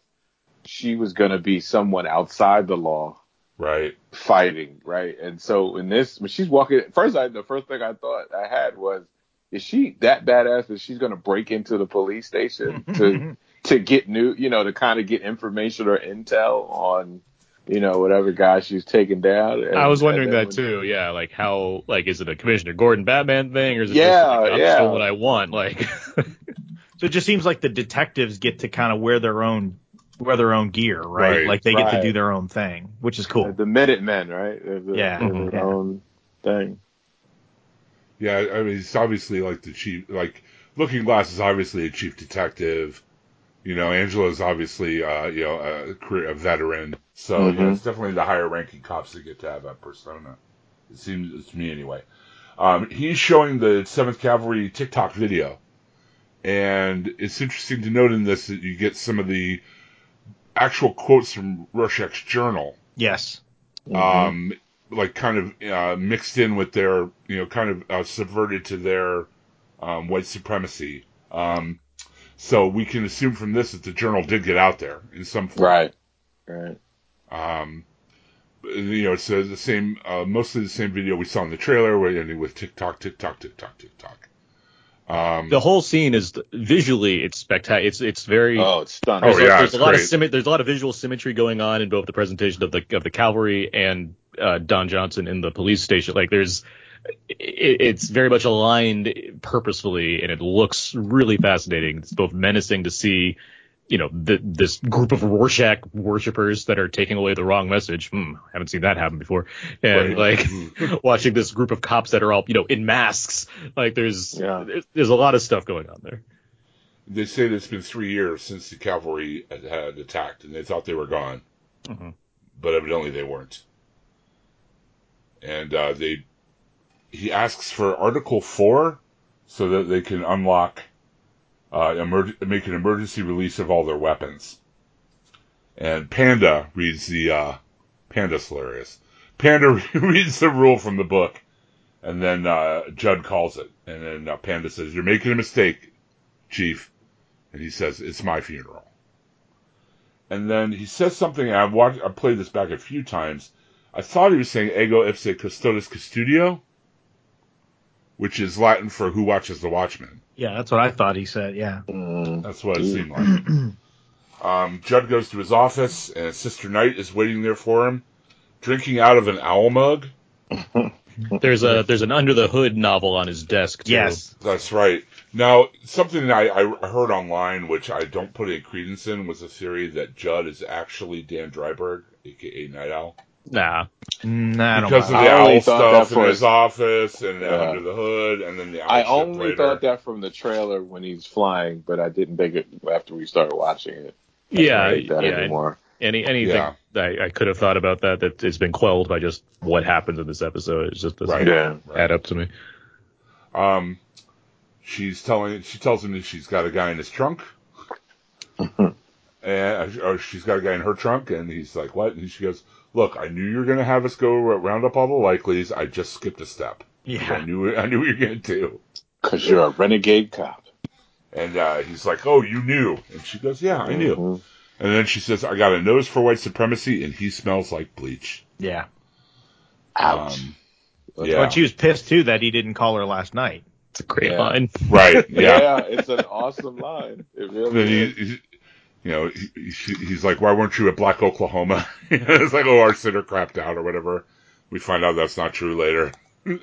she was gonna be someone outside the law right. fighting, right? And so in this, when she's walking, first I the first thing I thought I had was, is she that badass that she's gonna break into the police station to to get new, you know, to kind of get information or intel on, you know, whatever guy she's taking down. And- I was wondering that when- too. Yeah, like how like is it a Commissioner Gordon Batman thing or is it Yeah, just like, yeah. what I want? Like So it just seems like the detectives get to kind of wear their own wear their own gear, right? Right. Like they get to do their own thing, which is cool. The Minutemen, right? They're the- Yeah. they're their Yeah. own thing. Yeah, I mean, it's obviously like the chief, like Looking Glass is obviously a chief detective. You know, Angela's obviously, uh, you know, a career, a veteran. So, you know, Mhm. it's definitely the higher ranking cops that get to have that persona. It seems to me anyway. Um, he's showing the 7th Cavalry TikTok video. And it's interesting to note in this that you get some of the actual quotes from Rorschach's journal Yes. um, like kind of uh, mixed in with their, you know, kind of uh, subverted to their um, white supremacy. Um, so we can assume from this that the journal did get out there in some form. Right. Right. Um, you know, it's uh, the same, uh, mostly the same video we saw in the trailer, where ending with TikTok, TikTok, TikTok, TikTok. Um, the whole scene is visually it's spectacular. It's it's very Oh, it's stunning. Oh, yeah, there's it's a lot great. of symmet- there's a lot of visual symmetry going on in both the presentation of the of the cavalry and uh, Don Johnson in the police station. Like there's it, it's very much aligned purposefully, and it looks really fascinating. It's both menacing to see, you know, the, this group of Rorschach worshippers that are taking away the wrong message. Hmm, haven't seen that happen before. And Right. like watching this group of cops that are all, you know, in masks. Like there's Yeah. there's, there's a lot of stuff going on there. They say that it's been three years since the cavalry had, attacked, and they thought they were gone, Mhm. but evidently they weren't. And uh, they, he asks for Article Four, so that they can unlock, uh, emer- make an emergency release of all their weapons. And Panda reads the, uh, Panda's hilarious. Panda reads the rule from the book, and then uh, Judd calls it, and then uh, Panda says, "You're making a mistake, Chief." and he says, "It's my funeral." And then he says something. I've watched. I've played this back a few times. I thought he was saying "Ego ipse custodis custodio," which is Latin for "Who watches the watchman." Yeah, that's what I thought he said. Yeah. Mm. That's what it seemed like. um, Judd goes to his office, and Sister Night is waiting there for him, drinking out of an owl mug. There's a there's an under the hood novel on his desk too. Yes. That's right. Now, something that I, I heard online, which I don't put any credence in, was a theory that Judd is actually Dan Dreiberg, aka Nite Owl. Nah. Nah, I don't because of the it. I owl stuff in his office and Yeah. under the hood, and then the owl I only later. thought that from the trailer when he's flying, but I didn't think it after we started watching it. Yeah, I hate that yeah. anymore. Any anything Yeah. I, I could have thought about that that has been quelled by just what happens in this episode. It just doesn't Right. Yeah. add up to me. Um, she's telling she tells him that she's got a guy in his trunk, and or she's got a guy in her trunk, and he's like, "What?" And she goes, "Look, I knew you were going to have us go round up all the likelies. I just skipped a step. Yeah. I Yeah. knew I knew what you were going to do." Because you're a renegade cop. And uh, he's like, "Oh, you knew?" And she goes, "Yeah, I knew." Mhm. And then she says, "I got a nose for white supremacy, and he smells like bleach." Yeah. Ouch. Um, But she was pissed too that he didn't call her last night. It's a great Yeah. line. right. yeah. Yeah. it's an awesome line. It really then he, is. he- you know, he, he, he's like, "Why weren't you at Black Oklahoma?" it's like, "Oh, our sitter crapped out or whatever." We find out that's not true later. she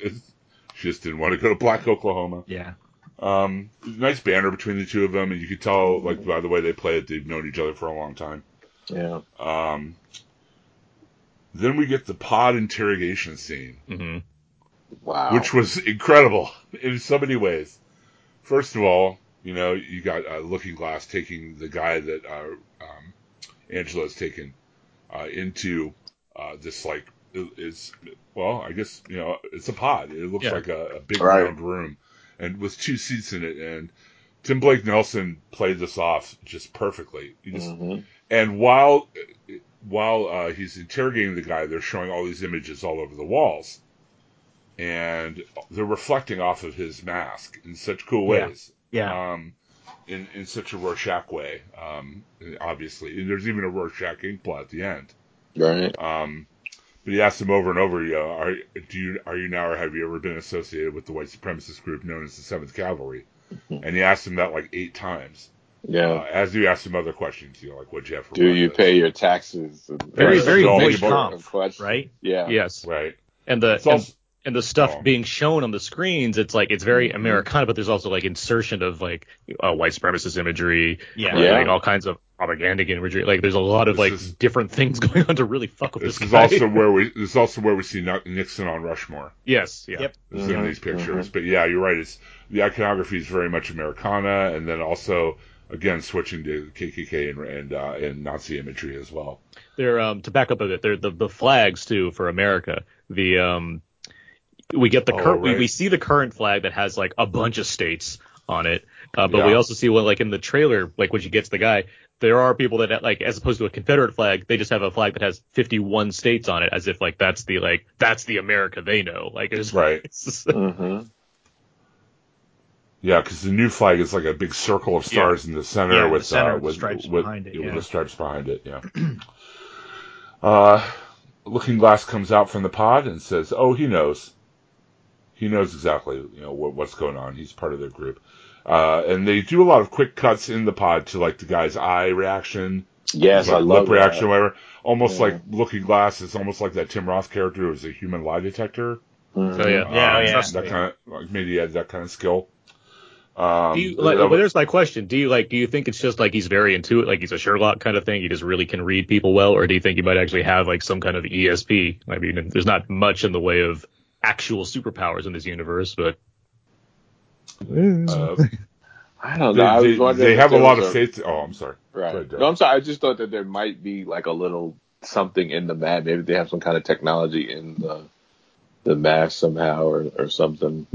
just didn't want to go to Black Oklahoma. Yeah. Um, nice banner between the two of them, and you could tell, like, by the way they play it, they've known each other for a long time. Yeah. Um, then we get the pod interrogation scene. hmm Wow. which was incredible in so many ways. First of all, you know, you got uh, Looking Glass taking the guy that uh, um, Angela's taken uh, into uh, this like is well, I guess you know it's a pod. It looks Yeah. like a, a big Right. round room, and with two seats in it. And Tim Blake Nelson played this off just perfectly. He just Mhm. and while while uh, he's interrogating the guy, they're showing all these images all over the walls, and they're reflecting off of his mask in such cool Yeah. ways. Yeah. Um, in in such a Rorschach way. Um, obviously, and there's even a Rorschach ink blot at the end. Right. Um, but he asked him over and over, you know, are do you are you now or have you ever been associated with the white supremacist group known as the Seventh Cavalry? And he asked him that like eight times. Yeah. Uh, as you asked him other questions, you know, like what'd you have for Do you breakfast? pay your taxes? And- Very, very So Voight-Kampff, right? Yeah. Yes. Right. And the It's also, and, and the stuff Oh. being shown on the screens, it's like it's very Mhm. Americana, but there's also like insertion of like uh, white supremacist imagery, Yeah. Yeah. like all kinds of propaganda imagery. Like there's a lot of This like is- different things going on to really fuck with this this, is guy. also where we this is also where we see Nixon on Rushmore. yes, yeah. Yep. This is in these pictures. But yeah, you're right. It's the iconography is very much Americana, and then also again switching to KKK and and, uh, and Nazi imagery as well. They're um to back up a bit. They're the the flags too for America. The um we get the Oh, current we, right. we see the current flag that has like a bunch of states on it, uh, but we also see one like in the trailer, like when she gets the guy. There are people that like, as opposed to a Confederate flag, they just have a flag that has 51 states on it, as if like that's the like that's the America they know. Like it's Right. It's just, hmm Yeah, because the new flag is like a big circle of stars in the center Yeah, in the with center uh, with the with stripes with, behind it, with yeah. the stripes behind it. Yeah. uh, Looking Glass comes out from the pod and says, "Oh, he knows. He knows exactly you know what, what's going on. He's part of their group." Uh, and they do a lot of quick cuts in the pod to like the guy's eye reaction, Yes, like I love lip reaction, that. whatever. Almost Yeah. like Looking Glass It's almost like that Tim Roth character who was a human lie detector. Mhm. So yeah, Um, Yeah, yeah. That kind of like maybe he had that kind of skill. Um, Do you, like, that but there's my question. Do you like? Do you think it's just like he's very intuitive, like he's a Sherlock kind of thing? He just really can read people well, or do you think he might actually have like some kind of ESP? I mean, there's not much in the way of actual superpowers in this universe, but uh, I don't they, know. I they- was wondering they if have a lot was of faith. Oh, I'm sorry. Right. ahead, No, I'm sorry. I just thought that there might be like a little something in the mask. Maybe they have some kind of technology in the the mask somehow, or or something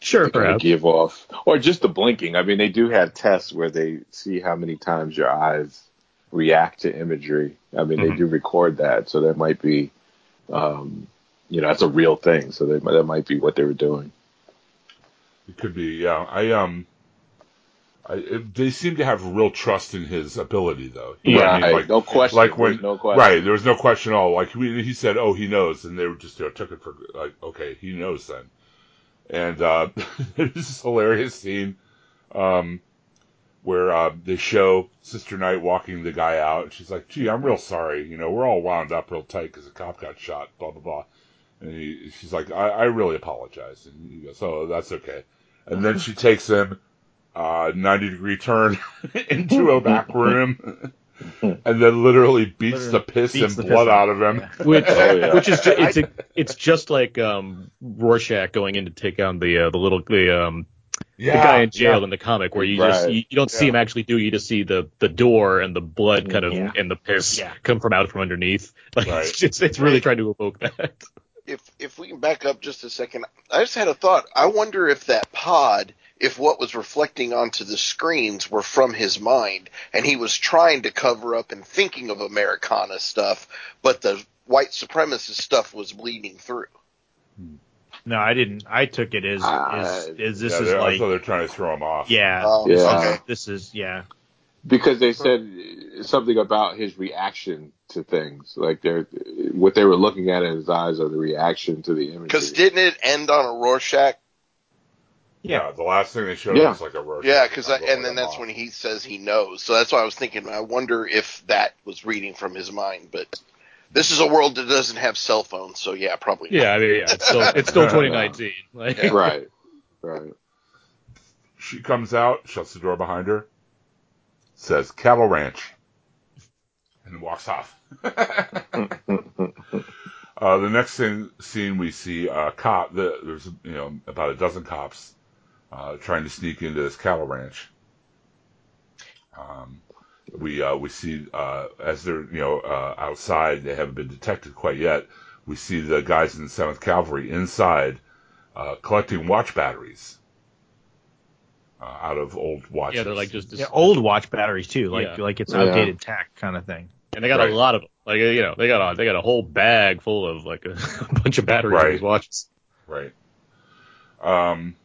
sure, to kind of perhaps. give off, or just the blinking. I mean, they do have tests where they see how many times your eyes react to imagery. I mean, they Mhm. do record that, so that might be, um, you know, that's a real thing. So they, that might be what they were doing. It could be, yeah. I um, I, they seem to have real trust in his ability, though. You what I mean? Like, no question. like when, no question. right? There was no question at all. Like we, he said, "Oh, he knows," and they were just you know, took it for like, okay, he knows then. And uh, there's this hilarious scene um, where uh, they show Sister Night walking the guy out, and she's like, "Gee, I'm real sorry. You know, we're all wound up real tight because a cop got shot." Blah blah blah. And he, she's like, I, "I really apologize." And he goes, "Oh, that's okay." And then she takes him uh, 90 degree turn into a back room, and then literally beats the piss Beats and the blood piss out of him. Which, Oh, yeah. which is ju- it's a, it's just like um Rorschach going in to take on the uh, the little the um yeah, the guy in jail yeah. in the comic where you just you, you don't see him actually do you just see the the door and the blood kind of Yeah. and the piss Yeah. come from out from underneath. Like Right. it's, it's it's really trying to evoke that. If if we can back up just a second, I just had a thought. I wonder if that pod, if what was reflecting onto the screens were from his mind, and he was trying to cover up and thinking of Americana stuff, but the white supremacist stuff was bleeding through. No, I didn't. I took it as Ah, is is this Yeah, is like thought they're trying to throw him off. yeah, this Yeah. is this is yeah. Because they said something about his reaction to things, like they're what they were looking at in his eyes are the reaction to the image. Because didn't it end on a Rorschach? Yeah, the last thing they showed Yeah. was like a Rorschach. Yeah, because and then him that's off. when he says he knows. So that's why I was thinking. I wonder if that was reading from his mind. But this is a world that doesn't have cell phones, so yeah, probably. not. Yeah, I mean, yeah, it's still it's still 2019. Like, right, right. She comes out, shuts the door behind her, says "Cattle Ranch," and walks off. uh, the next thing, scene we see a cop. The, there's you know about a dozen cops uh, trying to sneak into this cattle ranch. Um, we uh, we see uh, as they're you know uh, outside, they haven't been detected quite yet. We see the guys in the Seventh Cavalry inside uh, collecting watch batteries uh, out of old watches. yeah, they're like just, Yeah, old watch batteries too, like Yeah. like it's Yeah. outdated tech kind of thing. and they got Right. a lot of like you know they got a they got a whole bag full of like a, bunch of batteries Right. in these watches. Right. Um,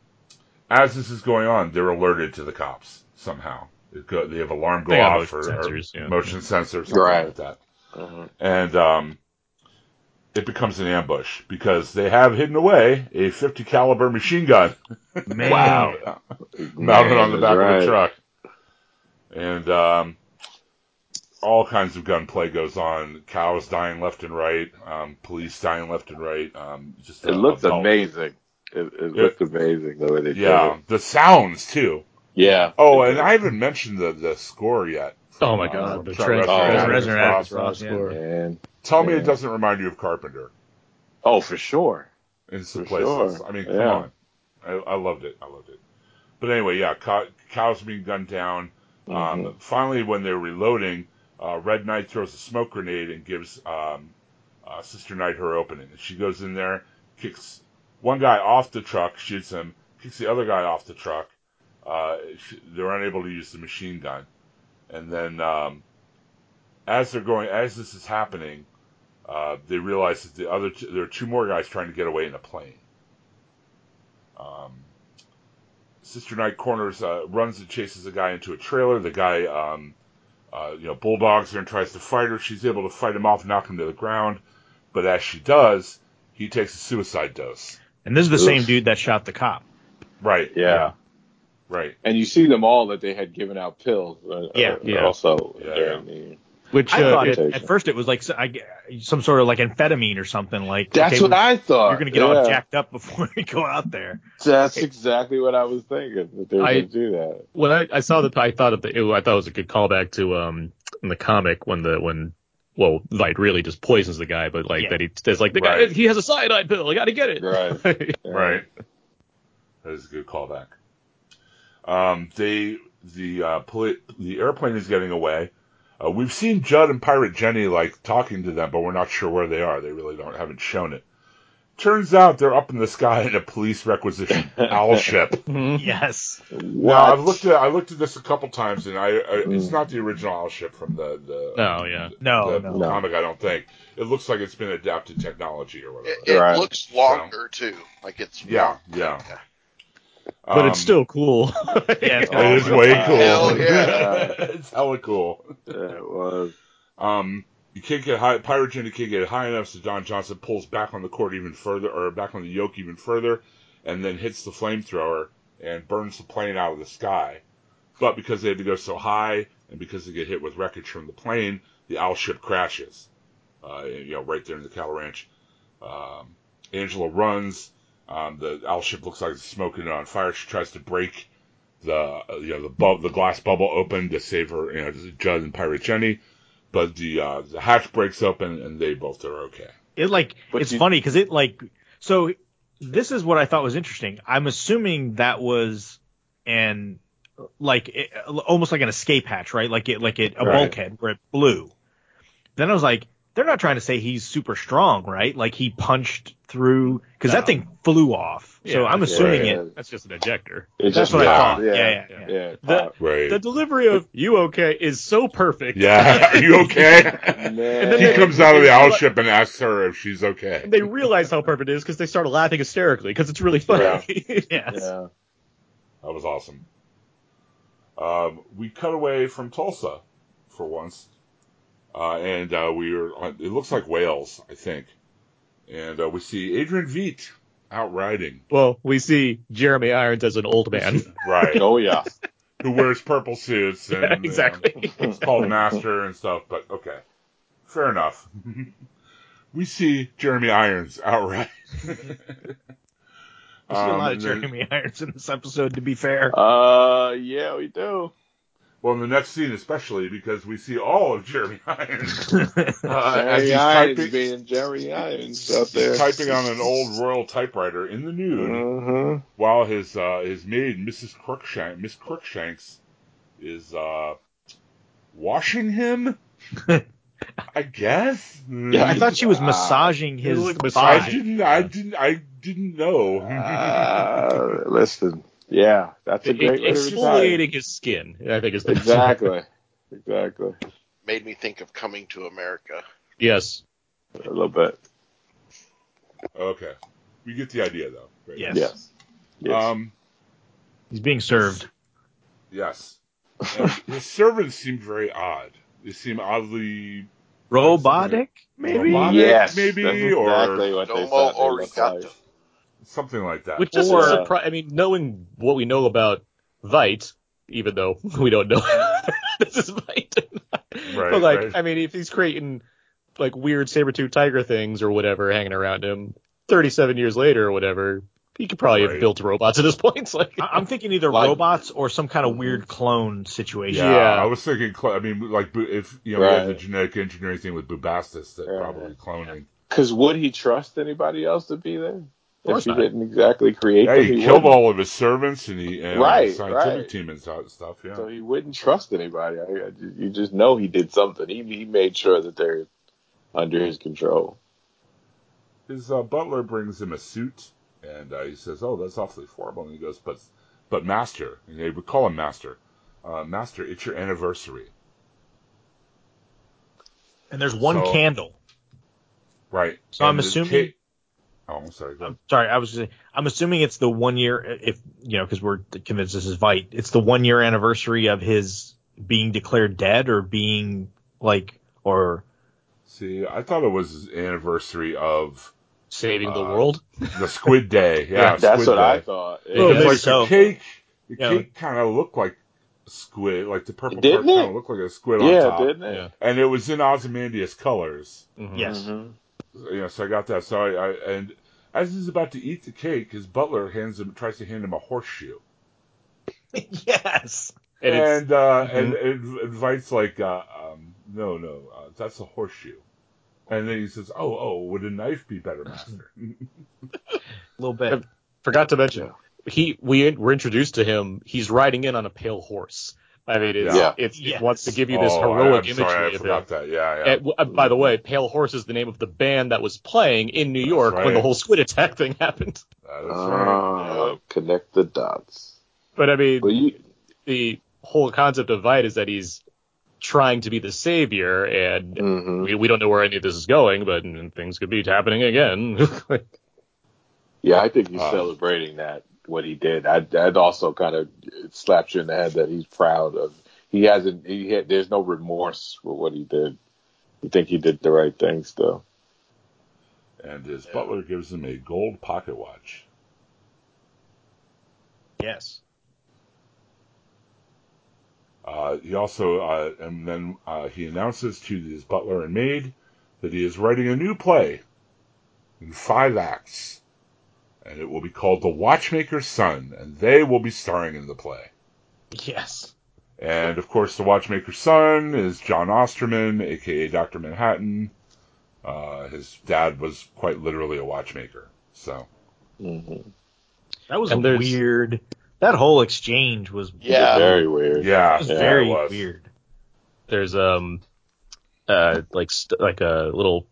as this is going on, they're alerted to the cops somehow. Go, they have alarm go They off or, motion or sensors, yeah. motion sensors, something Right. like that, Uh-huh. and um, it becomes an ambush because they have hidden away a 50 caliber machine gun Wow. mounted on the back that's of the truck, and um, all kinds of gunplay goes on. Cows dying left and right, um, police dying left and right. Um, just It a- looked a amazing. It, it looked amazing the way they Yeah, it. the sounds too. Yeah. Oh, and I haven't mentioned the the score yet. Oh my Uh, god, the Trent Trent Reznor, Oh, Atticus Reznor, Ross. Atticus Ross, yeah. score. Man. Tell me it doesn't remind you of Carpenter Oh, for sure. in some For places. sure. I mean, come Yeah. on. I, I loved it. I loved it. But anyway, yeah, cow, cows being gunned down. Um, Mhm. finally, when they're reloading, uh, Red Knight throws a smoke grenade and gives um, uh, Sister Night her opening. And she goes in there, kicks one guy off the truck, shoots him, kicks the other guy off the truck. Uh, they're unable to use the machine gun. And then, um, as they're going, as this is happening, uh, they realize that the other two, there are two more guys trying to get away in a plane. Um, Sister Night corners, uh, runs and chases a guy into a trailer. The guy, um, uh, you know, bulldogs her and tries to fight her. She's able to fight him off, knock him to the ground. But as she does, he takes a suicide dose. and this is the Oof. same dude that shot the cop. Right. Yeah. Right. And you see them all that they had given out pills. Uh, Yeah. uh, Yeah. Also Yeah, during the. Which I uh, thought it- it, at first it was like s- I g- some sort of like amphetamine or something. Like That's okay, what we're- I thought. You're gonna get yeah. all jacked up before we go out there. That's exactly what I was thinking. That they were I- going to do that. when I, I saw that, I thought of the, it, I thought it was a good callback to um in the comic when the when well Veidt really just poisons the guy, but like Yeah. that he says like the Right. guy he has a cyanide pill, I got to get it. Right. Yeah. Right. That is a good callback. Um, they the uh, poli- the airplane is getting away. Uh, we've seen Judd and Pirate Jenny like talking to them, but we're not sure where they are. They really don't haven't shown it. Turns out they're up in the sky in a police requisition owl ship. Yes. Now I've looked at I looked at this a couple times, and I, I it's not the original owl ship from the the Oh, yeah. No, the no. comic. I don't think it looks like it's been adapted technology or whatever. It, it Right. looks longer too, like it's Yeah, long. yeah. But Um, it's still cool. Yeah, it's It is way cool. Hell yeah. it's hella cool. Yeah, it was. Um, you can't get high. Pirate Jenny can't get high enough, so Don Johnson pulls back on the cord even further, or back on the yoke even further, and then hits the flamethrower and burns the plane out of the sky. But because they had to go so high, and because they get hit with wreckage from the plane, the owl ship crashes. Uh, you know, right there in the cattle ranch. Um, Angela runs. Um, the owl ship looks like it's smoking on fire. She tries to break the uh, you know the bu- the glass bubble open to save her, you know, Judd and Pirate Jenny, but the uh, the hatch breaks open and they both are okay. It like But it's you- funny because it like so this is what I thought was interesting. I'm assuming that was an like it, almost like an escape hatch, right? Like it like it a Right. bulkhead where it blew. Then I was like, they're not trying to say he's super strong, right? Like he punched through because No. that thing flew off. so I'm assuming Yeah. it. That's just an ejector. It That's just what I thought. Yeah, yeah, yeah. yeah. The- Right. The delivery of "You okay?" is so perfect. yeah. Are you okay? Man. he comes out of the owl ship and asks her if she's okay. And they realize how perfect it is because they started laughing hysterically because it's really funny. Yes. Yeah. That was awesome. Um, we cut away from Tulsa for once, uh, and uh, we are. On, it looks like Wales, I think, and uh, we see Adrian Veidt out riding. well, we see Jeremy Irons as an old man. Right. Oh yeah. Who wears purple suits and Yeah, you know, exactly. it's called Master and stuff, but okay. Fair enough. we see Jeremy Irons outright. I see a lot of Um, then- Jeremy Irons in this episode, to be fair. Uh, yeah, we do. Well, in the next scene, especially because we see all of Jeremy Irons uh, as Jerry he's Irons typing, being Jerry Irons out there. typing on an old royal typewriter in the nude, Mm-hmm. while his uh, his maid, Mrs. Crookshank, Miss Crookshanks, is uh, washing him. I guess. Yeah, I thought she was massaging his It was like I massage. thigh. didn't. I didn't. I didn't know. Uh, listen, yeah, that's a great way to retire. Exfoliating his skin, I think is the Exactly, exactly. Made me think of coming to America. Yes. A little bit. okay, we get the idea though. Right? Yes. Yes. Yes. Um. He's being served. Yes. And his servants seem very odd. They seem oddly Robotic, maybe? Robotic, yes, maybe, that's or exactly what they Domo thought they like. Something like that. Which doesn't Or- surprise. I mean, knowing what we know about Veidt, even though we don't know this is Veidt. Right, but like, right. I mean, if he's creating like weird saber-tooth tiger things or whatever hanging around him, 37 years later or whatever, he could probably Right. have built robots at this point. It's like, I- I'm thinking either Like- robots or some kind of weird clone situation. yeah, Yeah. I was thinking. cl- I mean, like if you know we had the genetic engineering thing with Bubastis, that Right. probably cloning. Because would he trust anybody else to be there? Course if he not. didn't exactly create Yeah, them, he, he killed wouldn't. all of his servants and he and Right, the scientific right. team and stuff. Yeah. So he wouldn't trust anybody. I, I, you just know he did something. He, he made sure that they're under his control. his uh, butler brings him a suit, and uh, he says, "Oh, that's awfully formal." And he goes, "But, but master," and they would call him master. Uh, master, it's your anniversary, And there's one So- candle. right? So I'm assuming- ca- oh, I'm sorry. I'm sorry, I was. I'm assuming it's the one year. If you know, because we're convinced this is Veidt. It's the one year anniversary of his being declared dead or being like or See, I thought it was his anniversary of saving the Uh, world. the Squid Day. Yeah, That's Squid what I thought. Because like so. the cake, the Yeah. cake kind of looked like squid, like the purple Didn't part kind of looked like a squid on Yeah, top. didn't it? Yeah. And it was in Ozymandias colors. Mhm. Yes. Mhm. You know, so I got that. So I, I and as he's about to eat the cake, his butler hands him, tries to hand him a horseshoe, yes. And and uh, Mhm. and it invites like, uh, um, no, no, uh, that's a horseshoe. And then he says, "Oh, oh, would a knife be better, master?" A little bit. forgot to mention, he we were introduced to him. He's riding in on a pale horse. I mean, it's, Yeah. it's, Yes. it wants to give you this oh, heroic I, am imagery sorry, I of him. forgot that. Yeah, yeah. And, uh, by the way, Pale Horse is the name of the band that was playing in New York when the whole squid attack thing happened. That is right. Ah, connect the dots. But I mean, But you, the whole concept of Veidt is that he's trying to be the savior, and mhm. we, we don't know where any of this is going, but mm, things could be happening again. yeah, I think he's Uh, celebrating that what he did. I that also kind of slaps you in the head that he's proud of. He hasn't. He had. There's no remorse for what he did. You think he did the right thing still? And his butler gives him a gold pocket watch. Yes. Uh, he also, uh, and then uh, he announces to his butler and maid that he is writing a new play in five acts, and it will be called The Watchmaker's Son, and they will be starring in the play. Yes. And of course, The Watchmaker's Son is John Osterman, aka Doctor Manhattan. Uh, his dad was quite literally a watchmaker, so hmm That was And a weird. That whole exchange was Yeah. Very weird. yeah, It was yeah, very it was. weird. There's um, uh, like st- like a little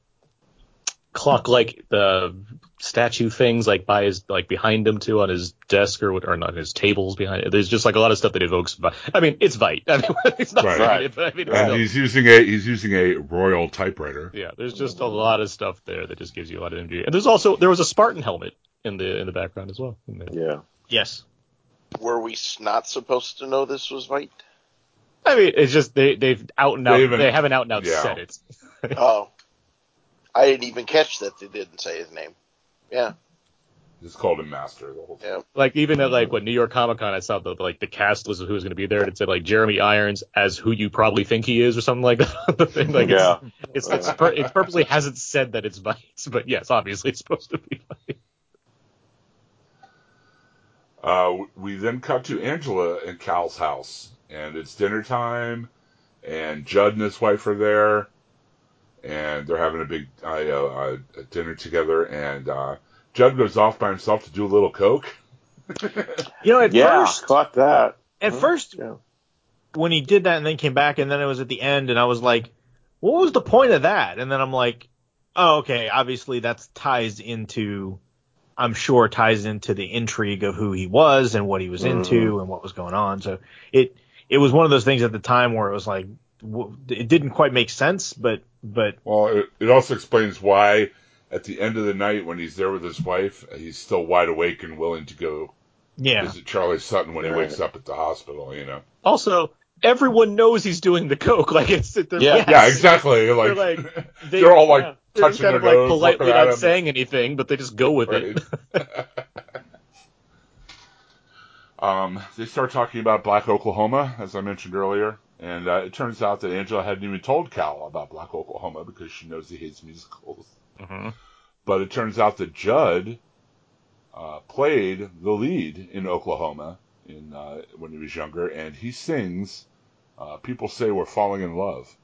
clock like the statue things like by his like behind him too on his desk or what or not his tables behind it. There's just like a lot of stuff that evokes. Vi- I mean, it's Veidt. I mean, it's not Right. right. but I mean, And he's using a he's using a royal typewriter. yeah. There's just a lot of stuff there that just gives you a lot of energy. And there's also there was a Spartan helmet in the in the background as well. Yeah. Yes. Were we s- not supposed to know this was Veidt? I mean, it's just they they've out and out They they, haven't out and out yeah. said it. oh, I didn't even catch that they didn't say his name. Yeah, Just called him master the whole time. yeah. Like even at like what New York Comic Con, I saw the like the cast list of who was going to be there, and it said like Jeremy Irons as who you probably think he is or something like that. the thing, like Yeah. it's it's, it's pur- it purposely hasn't said that it's Veidt, but yes, obviously it's supposed to be Veidt. Uh, we then cut to Angela and Cal's house, and it's dinner time, and Judd and his wife are there, and they're having a big uh, uh, dinner together, and uh, Judd goes off by himself to do a little coke. You know, at Yeah. first, Caught that. at Huh? first, Yeah. when he did that and then came back and then it was at the end and I was like, what was the point of that? And then I'm like, oh, okay, obviously that ties into, I'm sure ties into the intrigue of who he was and what he was into and what was going on. So it, it was one of those things at the time where it was like, w- it didn't quite make sense, but, but Well, it, it also explains why at the end of the night when he's there with his wife, he's still wide awake and willing to go yeah, visit Charlie Sutton when he Right. wakes up at the hospital. You know. Also, everyone knows he's doing the coke. Like it's they're, Yeah. Yeah, exactly. Like, They're like they, they're all like yeah, they're touching kind of their like nose, politely not saying anything, but they just go with it. Um, they start talking about Black Oklahoma, as I mentioned earlier, and uh, it turns out that Angela hadn't even told Cal about Black Oklahoma because she knows he hates musicals. Mhm. But it turns out that Judd uh, played the lead in Oklahoma in uh, when he was younger, and he sings uh, "People Say We're Falling in Love"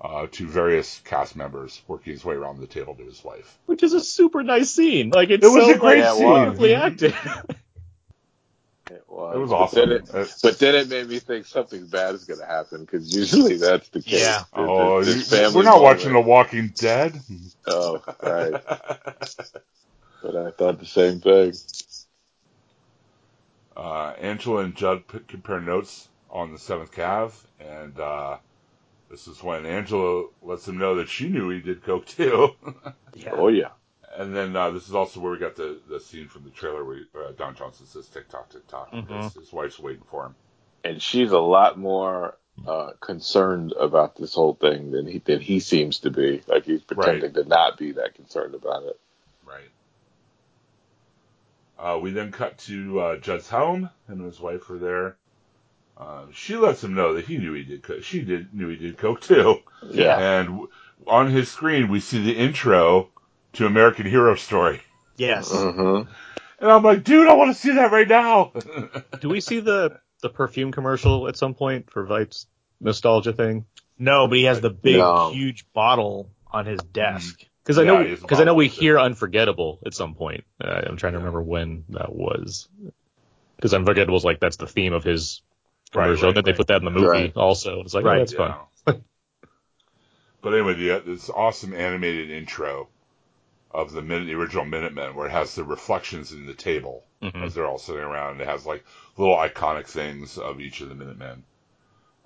uh, to various cast members, working his way around the table to his wife. Which is a super nice scene. Like it's It was so, a great like, scene. beautifully acted. It was. It was But awesome. then it, but then it made me think something bad is going to happen because usually that's the case. Yeah. Oh, there's you- this family we're not moment. watching The Walking Dead. Oh, right. But I thought the same thing. uh, Angela and Judd p- compare notes on the seventh calf, and uh, this is when Angela lets him know that she knew he did coke too. Oh yeah. And then uh, this is also where we got the, the scene from the trailer where uh, Don Johnson says TikTok, TikTok. tick tock." Mhm. His, his wife's waiting for him. And she's a lot more uh, concerned about this whole thing than he than he seems to be. Like he's pretending to not be that concerned about it. Right. Uh, we then cut to uh, Judd's home, and his wife are there, Uh, she lets him know that he knew he did. co- She did knew he did coke too. Yeah. And w- on his screen, we see the intro to American Hero Story. Yes. Mm-hmm. And I'm like, dude, I want to see that right now. Do we see the the perfume commercial at some point for Veidt's nostalgia thing? No, but he has the big, No. huge bottle on his desk. Because I Yeah, know he has because I know we of it. hear Unforgettable at some point. Uh, I'm trying to remember when that was. Because Unforgettable is like that's the theme of his Right, commercial. right, and then they put that in the movie Right. also. It's like, Right, oh, that's fun. But anyway, the, this awesome animated intro of the, minute, the original Minutemen, where it has the reflections in the table Mhm. as they're all sitting around. And it has like little iconic things of each of the Minutemen.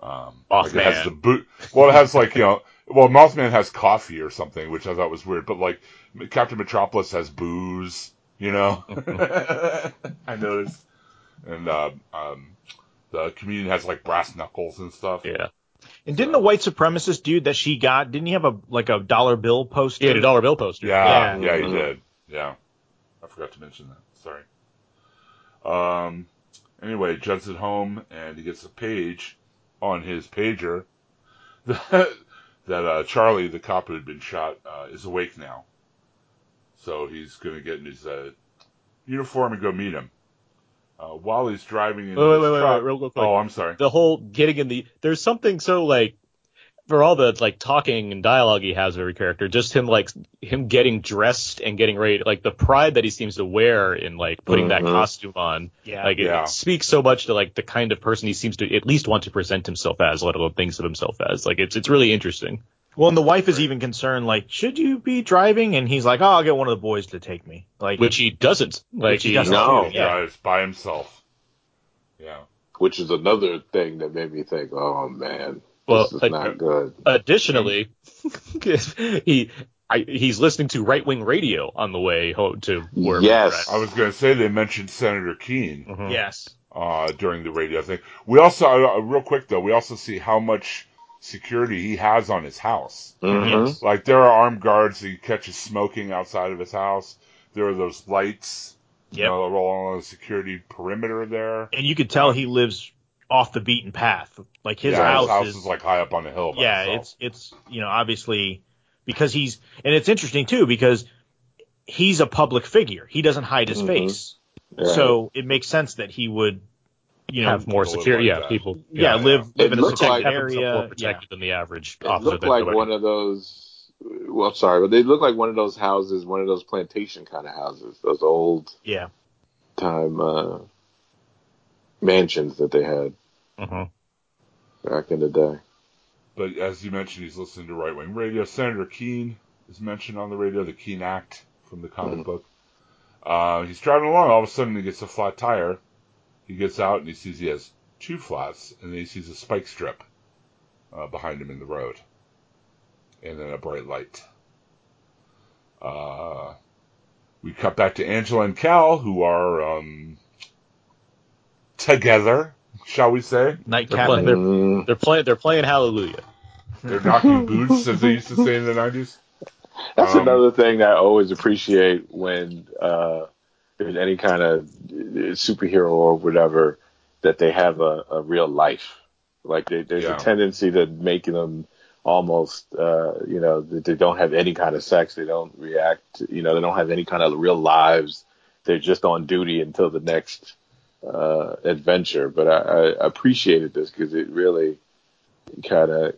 Um, like it has the boot. Well, it has like you know. Well, Mothman has coffee or something, which I thought was weird. But like Captain Metropolis has booze. You know, I noticed. And uh, um, the comedian has like brass knuckles and stuff. Yeah. And didn't the white supremacist dude that she got, didn't he have a like a dollar bill poster? He had a dollar bill poster. Yeah, Yeah. yeah, he Mhm. did. Yeah, I forgot to mention that. Sorry. Um. Anyway, Judd's at home and he gets a page on his pager that that uh, Charlie, the cop who had been shot, uh, is awake now. So he's going to get in his uh, uniform and go meet him. Uh, while he's driving in Wait, wait, his wait, wait, truck. wait, real quick. oh, I'm sorry. the whole getting in the there's something so like for all the like talking and dialogue he has with every character, just him like him getting dressed and getting ready, like the pride that he seems to wear in like putting that Mhm. costume on, Yeah. like it, Yeah. it speaks so much to like the kind of person he seems to at least want to present himself as, let alone thinks of himself as. Like it's it's really interesting. Well, and the wife is even concerned, like, should you be driving? And he's like, oh, I'll get one of the boys to take me. Like, Which he doesn't. Like Which he he, doesn't. No. He yeah. drives by himself. Yeah. Which is another thing that made me think, oh man, Well, this is uh, not good. Additionally, he I, he's listening to right wing radio on the way home to where Yes. I was going to say they mentioned Senator Keene. Mhm. yes. uh, during the radio thing. We also, uh, real quick though, we also see how much security he has on his house. Mhm. Like there are armed guards that he catches smoking outside of his house. There are those lights, you Yep. know, all on the security perimeter there. And you could tell he lives off the beaten path. Like his yeah, house, his house is, is, like high up on the hill. Yeah, itself. it's it's you know obviously because he's and it's interesting too because he's a public figure. He doesn't hide his Mhm. face, Right. so it makes sense that he would, you know, have more people live security. like yeah, that. people. yeah, yeah. live live It in a looked protected like- area. more Yeah. protected than the average it looked like nobody- one of those. Well, sorry, but they look like one of those houses, one of those plantation kind of houses, those old Yeah. time uh, mansions that they had Mhm. back in the day. But as you mentioned, he's listening to right wing radio. Senator Keene is mentioned on the radio, the Keene Act from the comic Mhm. book. Uh, he's driving along. All of a sudden, he gets a flat tire. He gets out and he sees he has two flats, and then he sees a spike strip uh, behind him in the road, and then a bright light. Uh, we cut back to Angela and Cal, who are um, together, shall we say? Nightcap. They're- they're- Mm, They're playing. They're playing Hallelujah. They're knocking boots, as they used to say in the nineties. That's Um, another thing that I always appreciate when uh, there's any kind of superhero or whatever that they have a, a real life. Like they, there's Yeah. a tendency to make them almost, uh, you know, that they don't have any kind of sex. They don't react. You know, they don't have any kind of real lives. They're just on duty until the next uh, adventure. But I, I appreciated this because it really kind of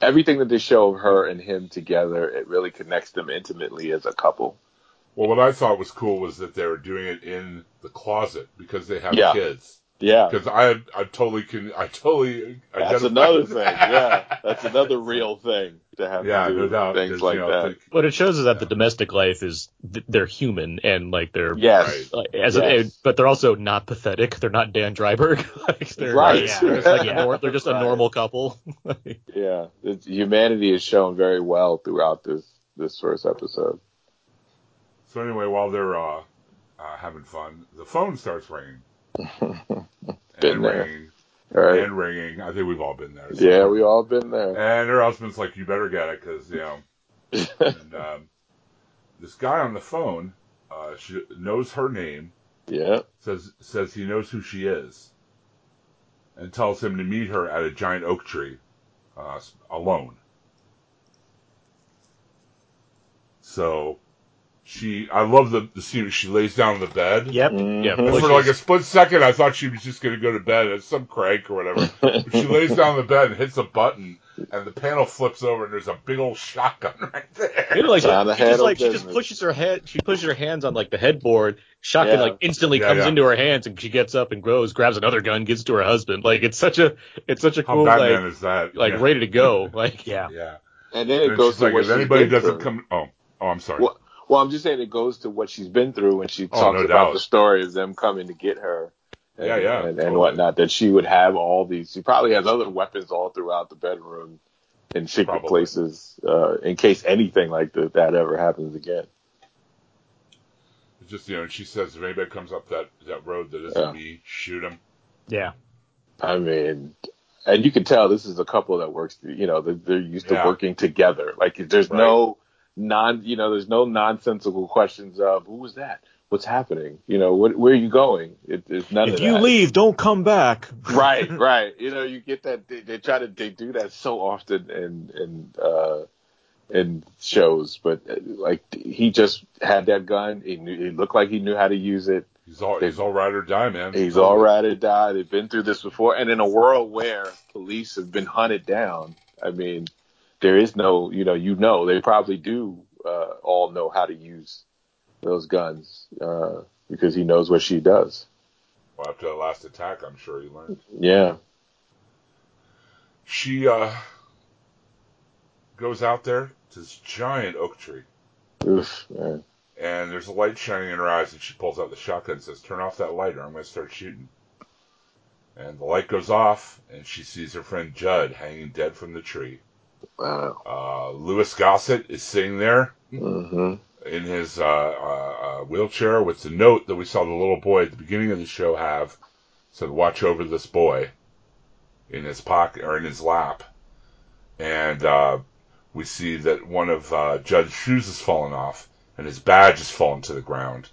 everything that they show of her and him together, it really connects them intimately as a couple. Well, what I thought was cool was that they were doing it in the closet because they have Yeah. kids. Yeah, Because I, I totally can, I totally. that's identify another thing. that. Yeah, that's another real thing to have Yeah, to do no doubt. things 'cause, like you know, that. think- What it shows is that the domestic life is th- they're human and like they're Yes, like, as Yes. a, but they're also not pathetic. They're not Dan Dreiberg. like they're, Right. yeah, they're just, like, Yeah. nor- they're just a Right. normal couple. yeah. It's, humanity is shown very well throughout this this first episode. So anyway, while they're uh, uh, having fun, the phone starts ringing. Been and there. ringing All right. and ringing. I think we've all been there. so- Yeah, we all been there. And her husband's like, "You better get it, because you know." and um, this guy on the phone uh, she knows her name. yeah. Says says he knows who she is. and tells him to meet her at a giant oak tree, uh, alone. So she, I love the, the scene where she lays down on the bed. Yep. Mm-hmm. Yeah, And Well, for like a split second, I thought she was just going to go to bed at some crank or whatever. But she lays down on the bed and hits a button, and the panel flips over, and there's a big old shotgun right there. You like, Trying to she just handle like she just pushes her head, she pushes her hands on like the headboard. Shotgun Yeah. like instantly Yeah, comes yeah. into her hands, and she gets up and goes, grabs another gun, gives it to her husband. Like it's such a, it's such a How cool Batman like, is that? like yeah. ready to go. Like Yeah. Yeah. And then And it goes she's to like, what if she's anybody doesn't through. come, oh, oh, I'm sorry. Well, well, I'm just saying it goes to what she's been through when she Oh, talks no about doubt. the story of them coming to get her. And, Yeah, yeah, and, and totally. whatnot. That she would have all these. She probably has other weapons all throughout the bedroom in secret Probably. places uh, in case anything like that, that ever happens again. It's just you know, she says if anybody comes up that that road that isn't Yeah. me, shoot him. Yeah. I mean, and you can tell this is a couple that works. You know, they're, they're used to working together. Like there's Right. no non. You know, there's no nonsensical questions of who was that. What's happening? You know, what, where are you going? It, it's none If you that. leave, don't come back. right, right. You know, you get that. They, they try to they do that so often in in uh, in shows, but uh, like he just had that gun. He knew. He looked like he knew how to use it. He's all he's all ride or die, man. He's all right or die. They've been through this before, and in a world where police have been hunted down, I mean, there is no. You know, you know, they probably do uh, all know how to use those guns uh, because he knows what she does. Well, after the last attack, I'm sure he learned. Yeah. She uh goes out there to this giant oak tree, Oof, man. and there's a light shining in her eyes, and she pulls out the shotgun and says, "Turn off that light, or I'm going to start shooting." And the light goes off, and she sees her friend Judd hanging dead from the tree. Wow. Uh, Louis Gossett is sitting there hmm in his uh, uh, uh, wheelchair with the note that we saw the little boy at the beginning of the show have. Said, "Watch over this boy," in his pocket or in his lap, and uh, we see that one of uh, Judd's shoes has fallen off and his badge has fallen to the ground,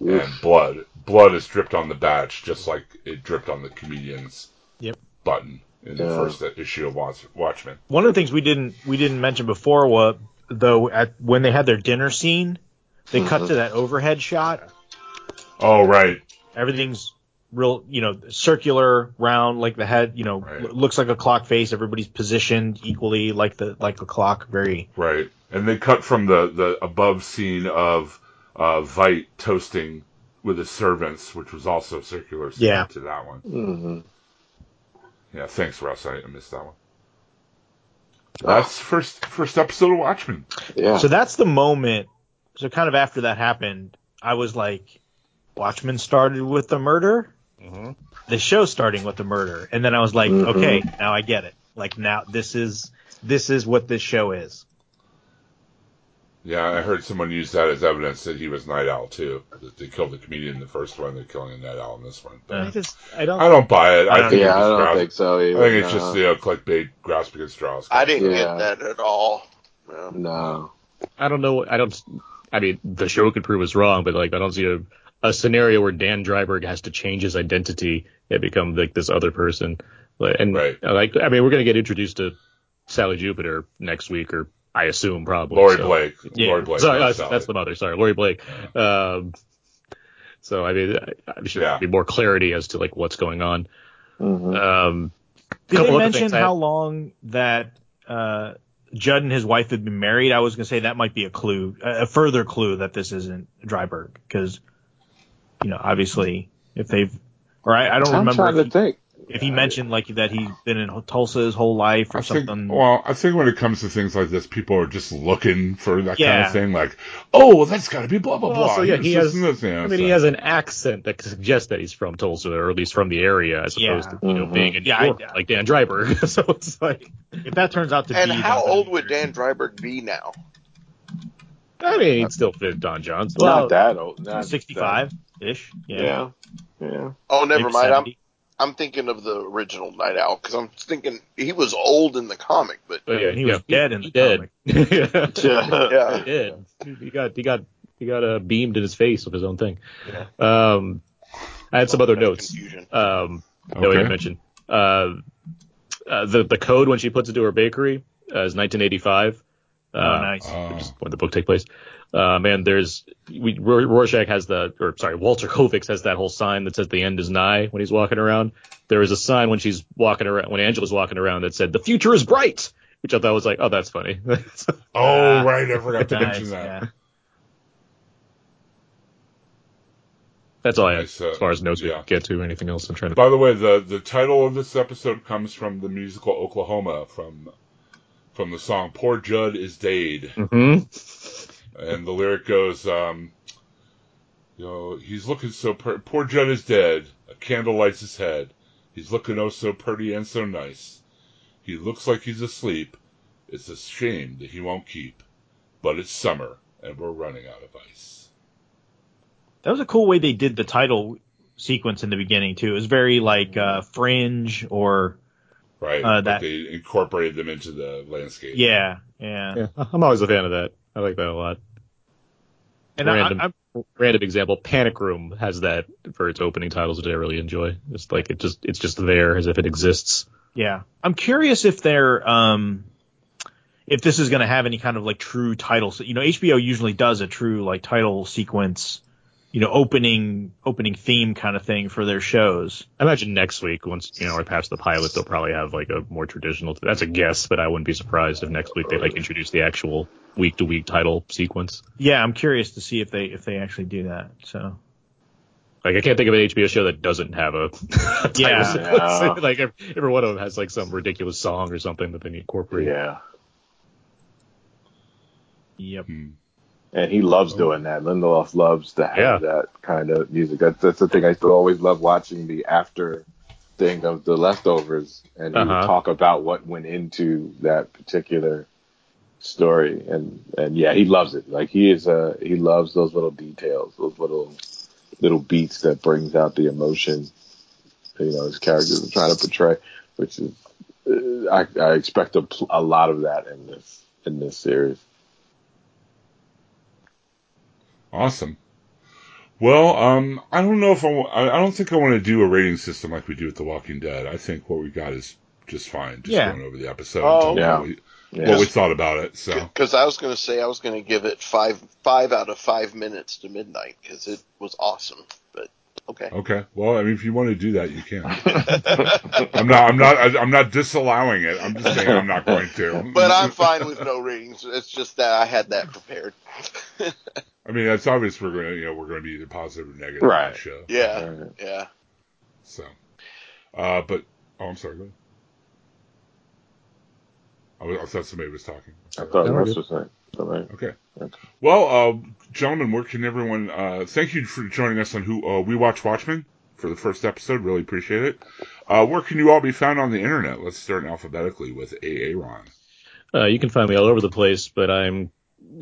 and blood blood has dripped on the badge just like it dripped on the comedian's Yep. button in the first issue of Watch- Watchmen. One of the things we didn't we didn't mention before was though at when they had their dinner scene, they cut to that overhead shot. Oh right, Everything's real, you know, circular, round, like the head, you know, Right. l- looks like a clock face. Everybody's positioned equally, like the like a clock. Very Right. And they cut from the, the above scene of uh, Veidt toasting with his servants, which was also circular scene Yeah. to that one. hmm Yeah, thanks, Russ. I, I missed that one. That's first first episode of Watchmen. Yeah. So that's the moment. So kind of after that happened, I was like, Watchmen started with the murder. Mhm. The show starting with the murder, and then I was like, Mhm. okay, now I get it. Like now this is this is what this show is. Yeah, I heard someone use that as evidence that he was Nite Owl too. That they killed the comedian in the first one, they're killing a Nite Owl in this one. But I just, I don't. I don't buy it. I, I don't- think yeah, it's I just don't grasp- think so either. I think it's no. just you know, clickbait, grasping at straws. I didn't Yeah. get that at all. No. No. I don't know. I don't. I mean, the show could prove us wrong, but like, I don't see a, a scenario where Dan Dreiberg has to change his identity and become like this other person. And Right. like, I mean, we're gonna get introduced to Sally Jupiter next week, or I assume probably. Laurie so- Blake. Yeah. Laurie Blake. Sorry, that's, that's the mother. Sorry, Laurie Blake. Um, so I mean, I, I should Yeah. be more clarity as to like what's going on. hmm Um, Did they mention things I- how long that uh, Judd and his wife had been married? I was gonna say that might be a clue, a a further clue that this isn't Dreiberg, because you know, obviously, if they've or I, I don't I'm remember trying to he, think. If he mentioned like that he's been in Tulsa his whole life or I think, something. well, I think when it comes to things like this, people are just looking for that kind of thing. Like, oh, well, that's got to be blah blah Well, blah. also, yeah, he has- and this, you know, I mean, so- he has an accent that suggests that he's from Tulsa, or at least from the area, as opposed Yeah. to you know Mhm. being in New Yeah, I- like Dan Dreiberg. so it's like, if that turns out to And be And how old would Dan Dreiberg be now? I mean, he'd still fit Don Johnson. Well, not that old. Not sixty-five ish? Yeah. Yeah. Yeah. Oh, never Maybe mind. 70. I'm thinking of the original Nite Owl because I'm thinking he was old in the comic, but But yeah, He was dead in he the did. yeah. he did. He got he got he got uh, beamed in his face with his own thing. Yeah. Um, I had some other notes. Confusion. Um, no, Okay. you mentioned uh, uh, the the code when she puts it to her bakery uh, is 1985. Oh, Uh, nice. Oh. which is when the book take place. Um, and there's we Rorschach has the or sorry Walter Kovacs has that whole sign that says the end is nigh when he's walking around. There is a sign when she's walking around when Angela's walking around that said the future is bright, which I thought was like oh that's funny. Oh, right. I forgot to Nice, mention that. yeah. that's all I have Nice, uh, as far as notes we yeah. get to. Anything else I'm trying to. By the way, the, the title of this episode comes from the musical Oklahoma from from the song "Poor Judd is Dade," hmm and the lyric goes, um, "You know, he's looking so per- poor Judd is dead. A candle lights his head. He's looking oh so pretty and so nice. He looks like he's asleep. It's a shame that he won't keep. But it's summer and we're running out of ice." That was a cool way they did the title sequence in the beginning too. It was very like uh, Fringe or Right? Uh, that- they incorporated them into the landscape. yeah, yeah. Yeah, I'm always a fan of that. I like that a lot. And Random. I, I'm Random example, Panic Room has that for its opening titles, which I really enjoy. It's like it just it's just there as if it exists. Yeah. I'm curious if they're um if this is going to have any kind of like true title. You know, HBO usually does a true like title sequence, you know, opening opening theme kind of thing for their shows. I imagine next week, once you know we're past the pilot, they'll probably have like a more traditional. That's a guess, but I wouldn't be surprised if next week they like introduce the actual week to week title sequence. Yeah, I'm curious to see if they if they actually do that. So Like I can't think of an HBO show that doesn't have a, a title Yeah. sequence. Yeah. like every, every one of them has like some ridiculous song or something that they incorporate. Yeah. yep. Hmm. And he loves doing that. Lindelof loves to have Yeah. that kind of music. That's, that's the thing I still always love watching the after thing of the leftovers, and he Uh-huh. talk about what went into that particular story. And and yeah, he loves it. Like he is uh he loves those little details, those little little beats that brings out the emotion. You know, his characters are trying to portray, which is uh, I, I expect a, a lot of that in this in this series. Awesome. Well, um, I don't know if I, wa- I I don't think I want to do a rating system like we do with The Walking Dead. I think what we got is just fine. Just Yeah. going over the episode Oh, yeah. we, Yeah. what we thought about it. So, Because I was going to say I was going to give it five five out of five minutes to midnight because it was awesome. But okay, okay. Well, I mean, if you want to do that, you can. I'm not, I'm not, I- I'm not disallowing it. I'm just saying I'm not going to. but I'm fine with no ratings. It's just that I had that prepared. I mean, it's obvious we're going to, you know, we're going to be either positive or negative on the show. yeah, Alright. yeah. So, uh, but, oh, I'm sorry. Go ahead. I, was, I thought somebody was talking. I thought Yeah, we're Russ was saying. All right. Okay. Okay. Well, uh, gentlemen, where can everyone? Uh, thank you for joining us on Who uh, We Watch Watchmen for the first episode. Really appreciate it. Uh, where can you all be found on the internet? Let's start alphabetically with AA Ron. Uh, you can find me all over the place, but I'm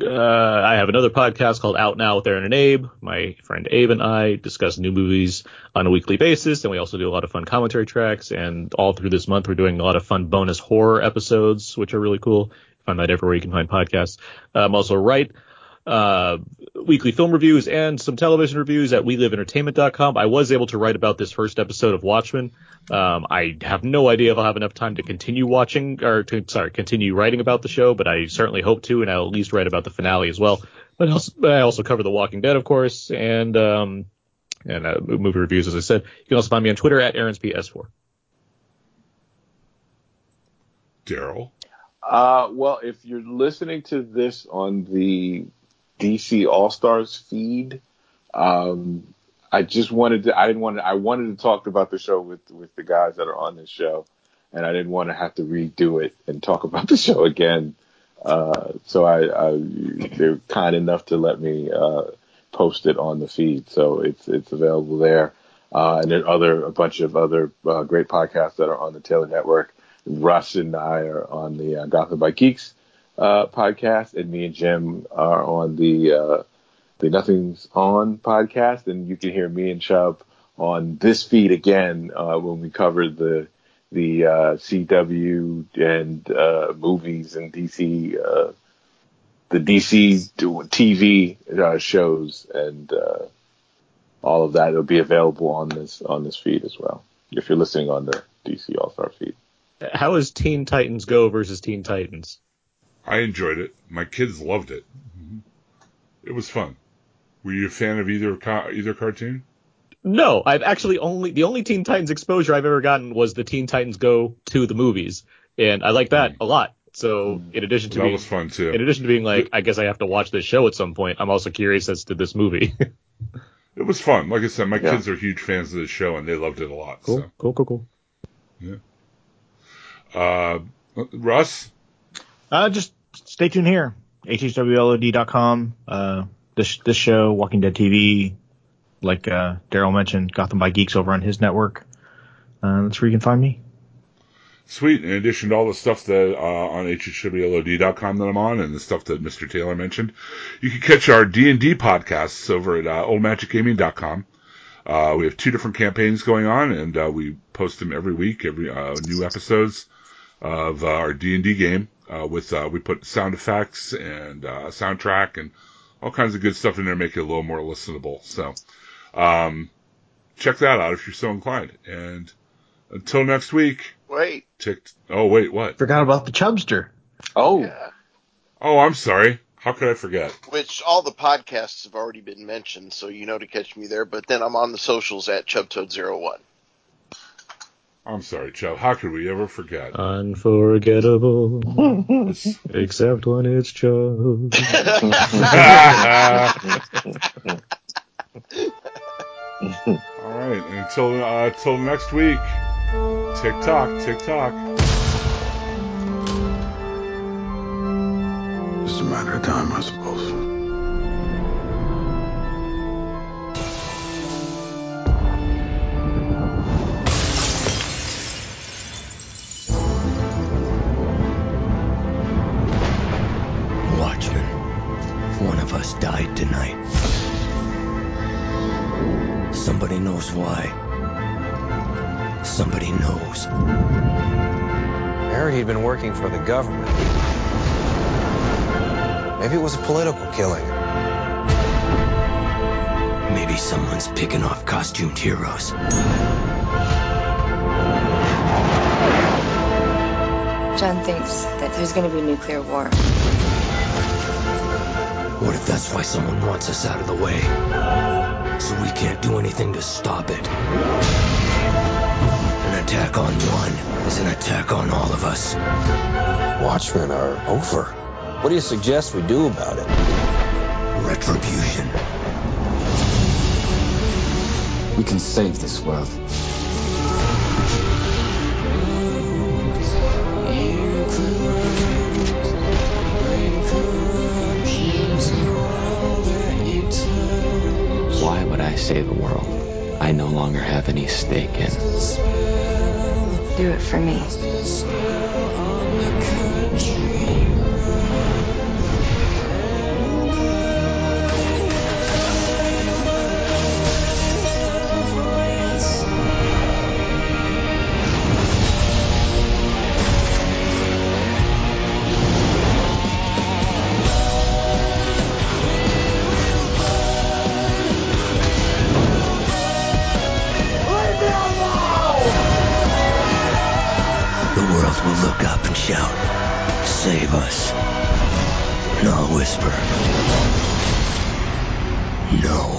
uh, I have another podcast called Out Now with Aaron and Abe. My friend Abe and I discuss new movies on a weekly basis, and we also do a lot of fun commentary tracks. And all through this month, we're doing a lot of fun bonus horror episodes, which are really cool. Find that everywhere you can find podcasts. I'm also write uh, weekly film reviews and some television reviews at WeLiveEntertainment.com. I was able to write about this first episode of Watchmen. Um, I have no idea if I'll have enough time to continue watching or to, sorry, continue writing about the show, but I certainly hope to, and I'll at least write about the finale as well. But, also, but I also cover The Walking Dead, of course, and um, and uh, movie reviews, as I said. You can also find me on Twitter at AaronsPS4. Daryl. Uh, well, if you're listening to this on the DC All Stars feed, um, I just wanted to. I didn't want to. I wanted to talk about the show with with the guys that are on this show, and I didn't want to have to redo it and talk about the show again. Uh, so I, I they're kind enough to let me uh, post it on the feed, so it's it's available there. Uh, and are other a bunch of other uh, great podcasts that are on the Taylor Network. Russ and I are on the uh, Gotham by Geeks uh, podcast, and me and Jim are on the uh, the Nothing's On podcast, and you can hear me and Chubb on this feed again uh, when we cover the the uh, CW and uh, movies and DC uh, the DC TV shows and all of that. It'll be available on this on this feed as well if you're listening on the DC All Star feed. How is Teen Titans Go versus Teen Titans? I enjoyed it. My kids loved it. It was fun. Were you a fan of either either cartoon? No, I've actually only the only Teen Titans exposure I've ever gotten was the Teen Titans Go to the movies, and I like that a lot. So in addition to That being was fun too. in addition to being like, I guess I have to watch this show at some point. I'm also curious as to this movie. It was fun. Like I said, my Yeah. kids are huge fans of the show and they loved it a lot. cool, So, cool, cool, cool. uh, Russ, Uh, just stay tuned here. HHWLOD.com. Uh, this, this show, Walking Dead TV, like, uh, Daryl mentioned, Gotham by Geeks over on his network. Uh, that's where you can find me. sweet. In addition to all the stuff that uh, on hhwlod.com that I'm on, and the stuff that Mr. Taylor mentioned, you can catch our D and D podcasts over at uh, oldmagicgaming.com. Uh, we have two different campaigns going on, and uh, we post them every week, every uh, new episodes of uh, our D and D game. Uh, with uh, we put sound effects and uh, soundtrack and all kinds of good stuff in there, to make it a little more listenable. So, um, check that out if you're so inclined. And until next week, Wait. tick. Oh wait, what? Forgot about the Chubster. Oh, Yeah. Oh, I'm sorry. How could I forget? Which all the podcasts have already been mentioned, so you know to catch me there. But then I'm on the socials at ChubToad01. I'm sorry, Chubb. How could we ever forget? Unforgettable, except when it's Chubb. All right. Until uh, until next week. Tick tock, tick tock. Just a matter of time, I suppose. Knows why. Somebody knows. I heard he'd been working for the government. Maybe it was a political killing. Maybe someone's picking off costumed heroes. John thinks that there's going to be nuclear war. What if that's why someone wants us out of the way? So we can't do anything to stop it. An attack on one is an attack on all of us. Watchmen are over. What do you suggest we do about it? Retribution. We can save this world. Save a world I no longer have any stake in? Do it for me. World will look up and shout, Save us. I'll whisper, No.